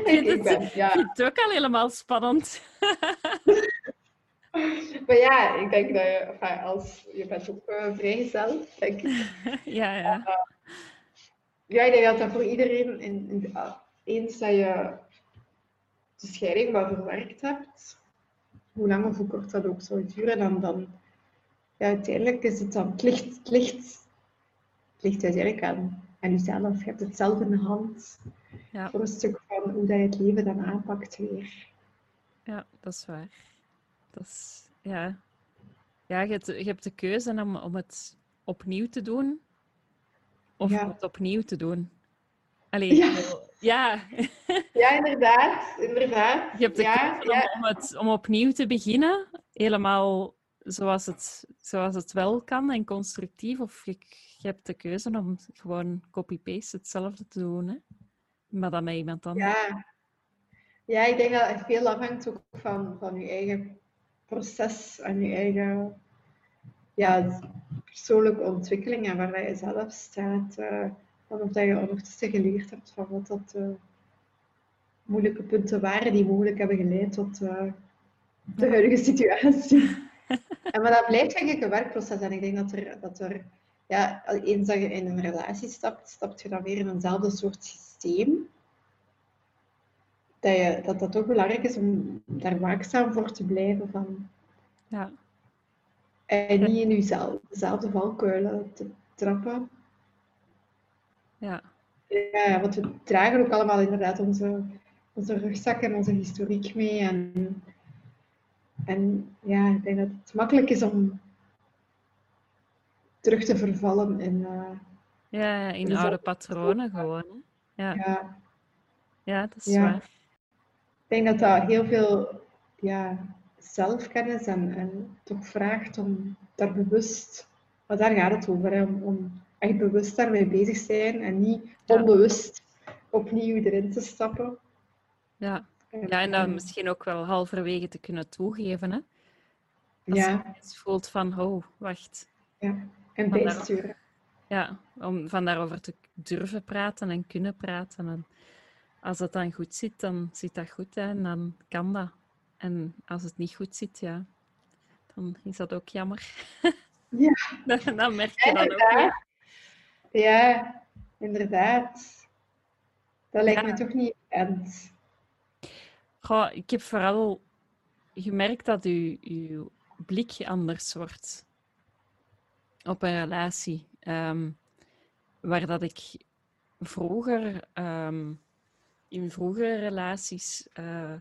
ik het- ben, ja. vind het ook al helemaal spannend. [LAUGHS] Maar ja, ik denk dat je, enfin, als, je bent ook uh, vrijgezel, denk ik. [LAUGHS] ja, ja. Ja, ik denk dat dat voor iedereen, in, in, ah, eens dat je de scheiding wel verwerkt hebt, hoe lang of hoe kort dat ook zou duren, dan, dan ja, uiteindelijk is het dan, het het ligt, uiteindelijk aan, aan jezelf. Je hebt het zelf in de hand Ja. voor een stuk van hoe dat je het leven dan aanpakt weer. Ja, dat is waar. Dat is, ja. Ja, je hebt, je hebt de keuze om, om het opnieuw te doen of Ja. om het opnieuw te doen. Allee, Ja. ja. [LAUGHS] Ja, inderdaad, inderdaad. Je hebt de ja, keuze ja. om, het, om opnieuw te beginnen, helemaal zoals het, zoals het wel kan en constructief. Of je, je hebt de keuze om gewoon copy-paste hetzelfde te doen, hè? maar dan met iemand anders. Ja. ja, ik denk dat het veel afhangt ook van, van je eigen proces en je eigen ja, persoonlijke ontwikkeling en waar je zelf staat. eh van of dat je ondertussen geleerd hebt van wat dat de moeilijke punten waren die mogelijk hebben geleid tot eh, de huidige situatie. [LAUGHS] en maar dat blijft denk ik een werkproces en ik denk dat er, dat er ja, eens dat je in een relatie stapt, stapt je dan weer in eenzelfde soort systeem dat, je, dat dat toch belangrijk is om daar waakzaam voor te blijven. Van, Ja, en niet in jezelf, dezelfde valkuilen te trappen. ja, Ja, want we dragen ook allemaal inderdaad onze, onze rugzak en onze historiek mee. En, en ja, ik denk dat het makkelijk is om terug te vervallen in... eh, ja in Dus oude patronen gewoon. Hè? Ja, ja, ja, dat is Ja. waar. Ik denk dat dat heel veel ja, zelfkennis en, en toch vraagt om daar bewust, want daar gaat het over, hè, om, om echt bewust daarmee bezig te zijn en niet Ja. onbewust opnieuw erin te stappen. Ja. ja, en dat misschien ook wel halverwege te kunnen toegeven. Hè? Als ja, je voelt van, oh, wacht. ja, en Van daarop. bijsturen. Ja, om van daarover te durven praten en kunnen praten. En als dat dan goed zit, dan zit dat goed hè, en dan kan dat. En als het niet goed zit, ja, dan is dat ook jammer. [LAUGHS] Ja. [LAUGHS] dan, dan merk je dat ook. Inderdaad. Ja, inderdaad. Dat lijkt me toch niet bekend. Goh, ik heb vooral gemerkt dat uw, uw blik anders wordt op een relatie. Ehm, waar dat ik vroeger, ehm, in vroegere relaties, uh,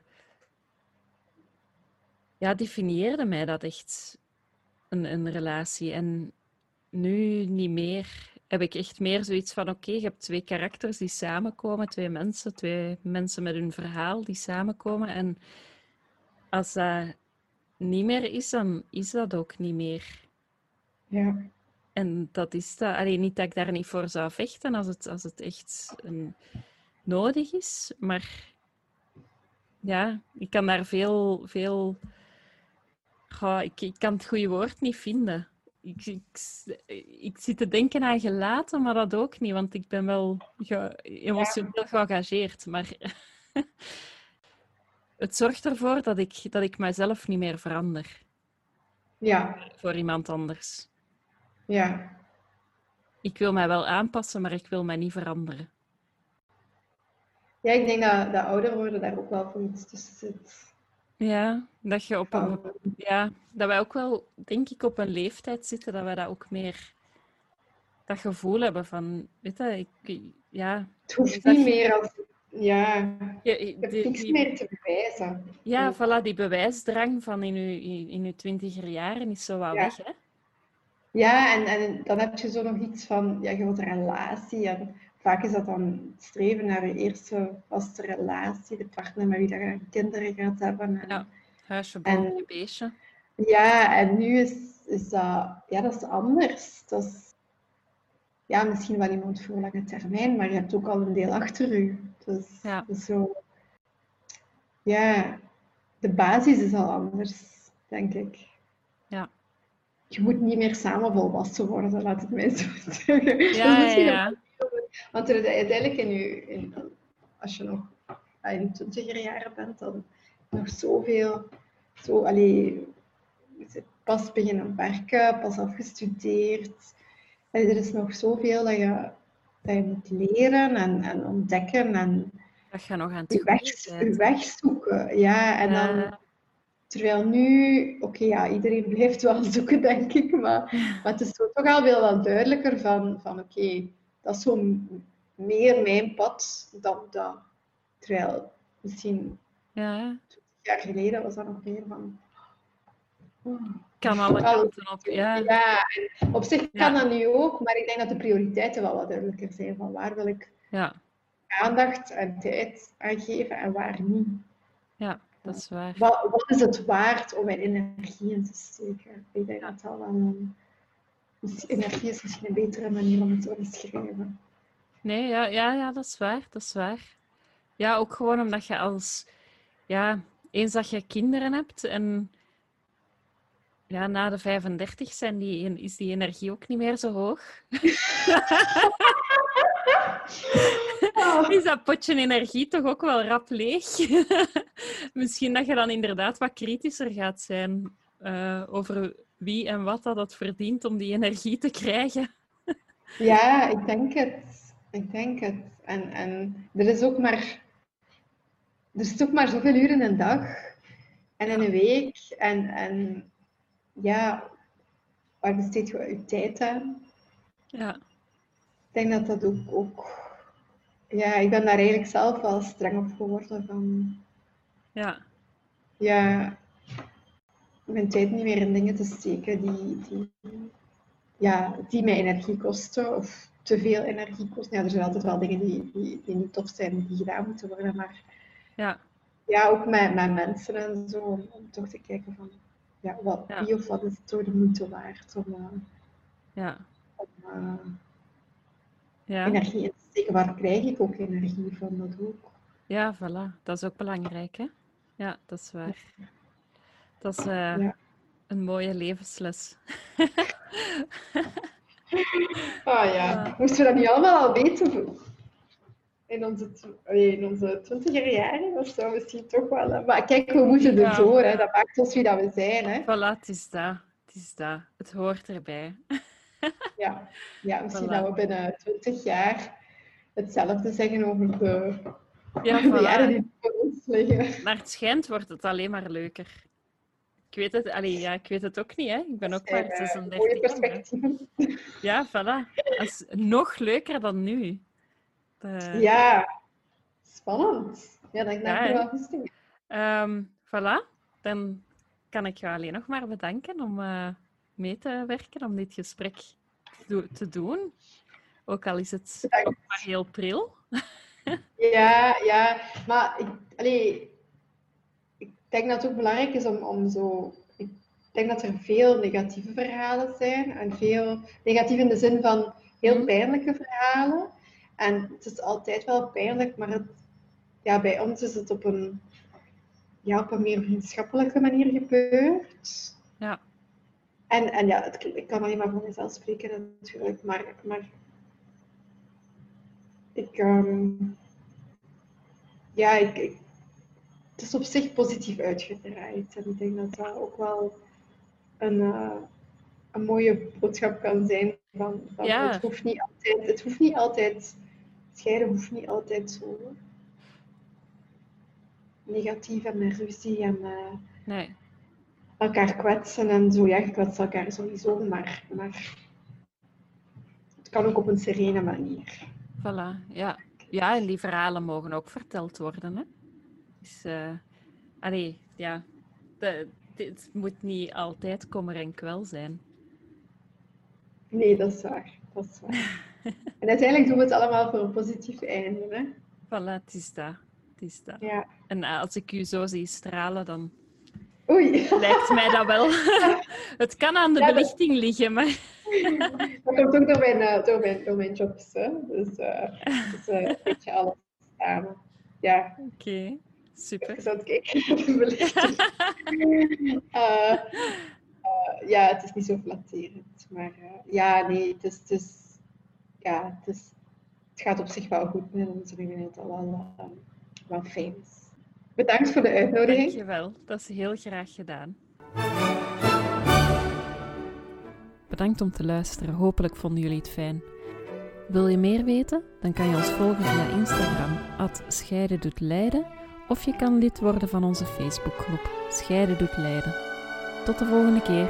ja, definieerde mij dat echt een, een relatie. En nu niet meer. Heb ik echt meer zoiets van: oké, je hebt twee karakters die samenkomen, twee mensen, twee mensen met hun verhaal die samenkomen. En als dat niet meer is, dan is dat ook niet meer. Ja. En dat is dat. Alleen niet dat ik daar niet voor zou vechten als het, als het echt een, nodig is. Maar ja, ik kan daar veel. veel goh, ik, ik kan het goede woord niet vinden. Ik, ik, ik, zit te denken aan gelaten, maar dat ook niet, want ik ben wel emotioneel geëngageerd. Maar [LAUGHS] het zorgt ervoor dat ik, dat ik mezelf niet meer verander. Ja. Voor iemand anders. Ja. Ik wil mij wel aanpassen, maar ik wil mij niet veranderen. Ja, ik denk dat, dat ouder worden daar ook wel voor iets tussen zit. Ja, dat je op een, ja, dat wij ook wel, denk ik, op een leeftijd zitten dat wij dat ook meer dat gevoel hebben van, weet je, ik, ja. Het hoeft niet meer als, ja, je hebt niks meer te bewijzen. Ja, voilà, die bewijsdrang van in je, in je twintiger jaren is zo wel weg, hè? Ja, en, en dan heb je zo nog iets van, ja, je wilt een relatie. En vaak is dat dan streven naar je eerste vaste relatie, de partner met wie je kinderen gaat hebben. En, ja, huisje, boompje, beestje. Ja, en nu is, is dat, ja, dat is anders. Dat is ja, misschien wel iemand voor lange termijn, maar je hebt ook al een deel achter je. Dus, ja. dus zo, ja, de basis is al anders, denk ik. Je moet niet meer samen volwassen worden, laat het mij zo [LAUGHS] zeggen. Ja, ja, ja. Want uiteindelijk, in je, in, als je nog in twintiger jaren bent, dan nog zoveel, zo, allee, pas beginnen werken, pas afgestudeerd. er is nog zoveel dat je, dat je moet leren en, en ontdekken en dat je nog aan het je weg, weg zoeken. Ja, en dan Terwijl nu, oké, ja, iedereen blijft wel [LAUGHS] zoeken, denk ik, maar, maar het is toch al wel duidelijker van, van oké, dat is zo meer mijn pad dan dat. Terwijl misschien ja. 20 jaar geleden was dat nog meer van... Oh, kan alle kanten op, ja. Ja, op zich kan dat nu ook, maar ik denk dat de prioriteiten wel wat duidelijker zijn van waar wil ik ja. aandacht en tijd aan geven en waar niet. Ja dat is waar. Wat, wat, is het waard om mijn energie in te steken? Ik denk dat dat wel een... energie is misschien een betere manier om het te beschrijven. Nee, ja, ja, ja, dat is waar. Dat is waar. Ja, ook gewoon omdat je als... Ja, eens dat je kinderen hebt en... Ja, na de 35 zijn die, is die energie ook niet meer zo hoog. [LAUGHS] [LAUGHS] is dat potje energie toch ook wel rap leeg? [LAUGHS] Misschien dat je dan inderdaad wat kritischer gaat zijn uh, over wie en wat dat het verdient om die energie te krijgen. [LAUGHS] ja, ik denk het. Ik denk het. En, en er is ook maar... Er is toch maar zoveel uren in een dag en in een week. En, en ja, waar besteed je je tijd aan? Ja. Ik denk dat dat ook, ook ja, ik ben daar eigenlijk zelf wel streng op geworden. Van, ja. Ja, mijn tijd niet meer in dingen te steken die, die, ja, die mij energie kosten of te veel energie kosten. Ja, er zijn altijd wel dingen die, die, die niet tof zijn, die gedaan moeten worden, maar ja, ja ook met, met mensen en zo, om, toch te kijken van ja, wat, wie of wat is het toch de moeite waard om, uh, ja. om uh, ja. energie steken. Waar krijg ik ook energie van? Dat ook. Ja, voilà. Dat is ook belangrijk, hè? Ja, dat is waar. Dat is uh, ja. een mooie levensles. [LAUGHS] ah ja, moesten we dat niet allemaal al weten? In onze, in onze twintiger jaren of zo misschien toch wel. Maar kijk, we moeten ervoor. Ja. Hè. Dat maakt ons wie dat we zijn. Hè. Voilà, het is dat. Het is dat. Het hoort erbij. [LAUGHS] ja. ja, misschien dat we binnen 20 jaar hetzelfde zeggen over de, ja, [LAUGHS] de jaren die voor ons liggen. Naar het schijnt wordt het alleen maar leuker. Ik weet het, allee, ja, ik weet het ook niet, hè. Ik ben ook maar 36 Mooie perspectieven. [LAUGHS] Ja, voilà. Dat is nog leuker dan nu. De... Ja, spannend. Ja, ik ja, wel goed um, Voilà. Dan kan ik jou alleen nog maar bedanken om uh, mee te werken, om dit gesprek te doen. Ook al is het ook maar heel pril. Ja, ja. Maar ik, allee, ik denk dat het ook belangrijk is om, om zo... Ik denk dat er veel negatieve verhalen zijn. En veel negatief in de zin van heel mhm. pijnlijke verhalen. En het is altijd wel pijnlijk, maar het, ja, bij ons is het op een, ja, op een meer vriendschappelijke manier gebeurd. Ja. En, en ja, het, ik kan alleen maar voor mezelf spreken natuurlijk, maar, maar ik, um, ja, ik, ik, het is op zich positief uitgedraaid. En ik denk dat dat ook wel een, uh, een mooie boodschap kan zijn. Van, van ja. het, hoeft niet altijd, het hoeft niet altijd, scheiden hoeft niet altijd zo negatief en met ruzie en uh, nee. Elkaar kwetsen en zo. Ja, je kwetst elkaar sowieso, maar, maar het kan ook op een serene manier. Voilà, ja. Ja, en die verhalen mogen ook verteld worden. Hè? Dus, uh, allee, ja. Het moet niet altijd kommer en kwel zijn. Nee, dat is waar. Dat is waar. [LAUGHS] en uiteindelijk doen we het allemaal voor een positief einde. Hè? Voilà, het is dat. Het is dat. Ja. En als ik u zo zie stralen, dan Oei. lijkt mij dat wel. [LAUGHS] het kan aan de belichting liggen, maar... [LAUGHS] dat komt ook door mijn, uh, door mijn, door mijn jobs. Hè? Dus, uh, dus uh, een [LAUGHS] beetje alles samen. Ja. Oké, okay. super. Ik zou kijken naar de belichting. ja, het is niet zo flatterend. Maar ja, nee, het is, het is, ja, het, is, het gaat op zich wel goed met ons. Ik dat het wel, wel fijn is. Bedankt voor de uitnodiging. Dankjewel, dat is heel graag gedaan. Bedankt om te luisteren. Hopelijk vonden jullie het fijn. Wil je meer weten? Dan kan je ons volgen via Instagram, Scheiden doet Leiden, of je kan lid worden van onze Facebookgroep Scheiden doet Leiden. Tot de volgende keer.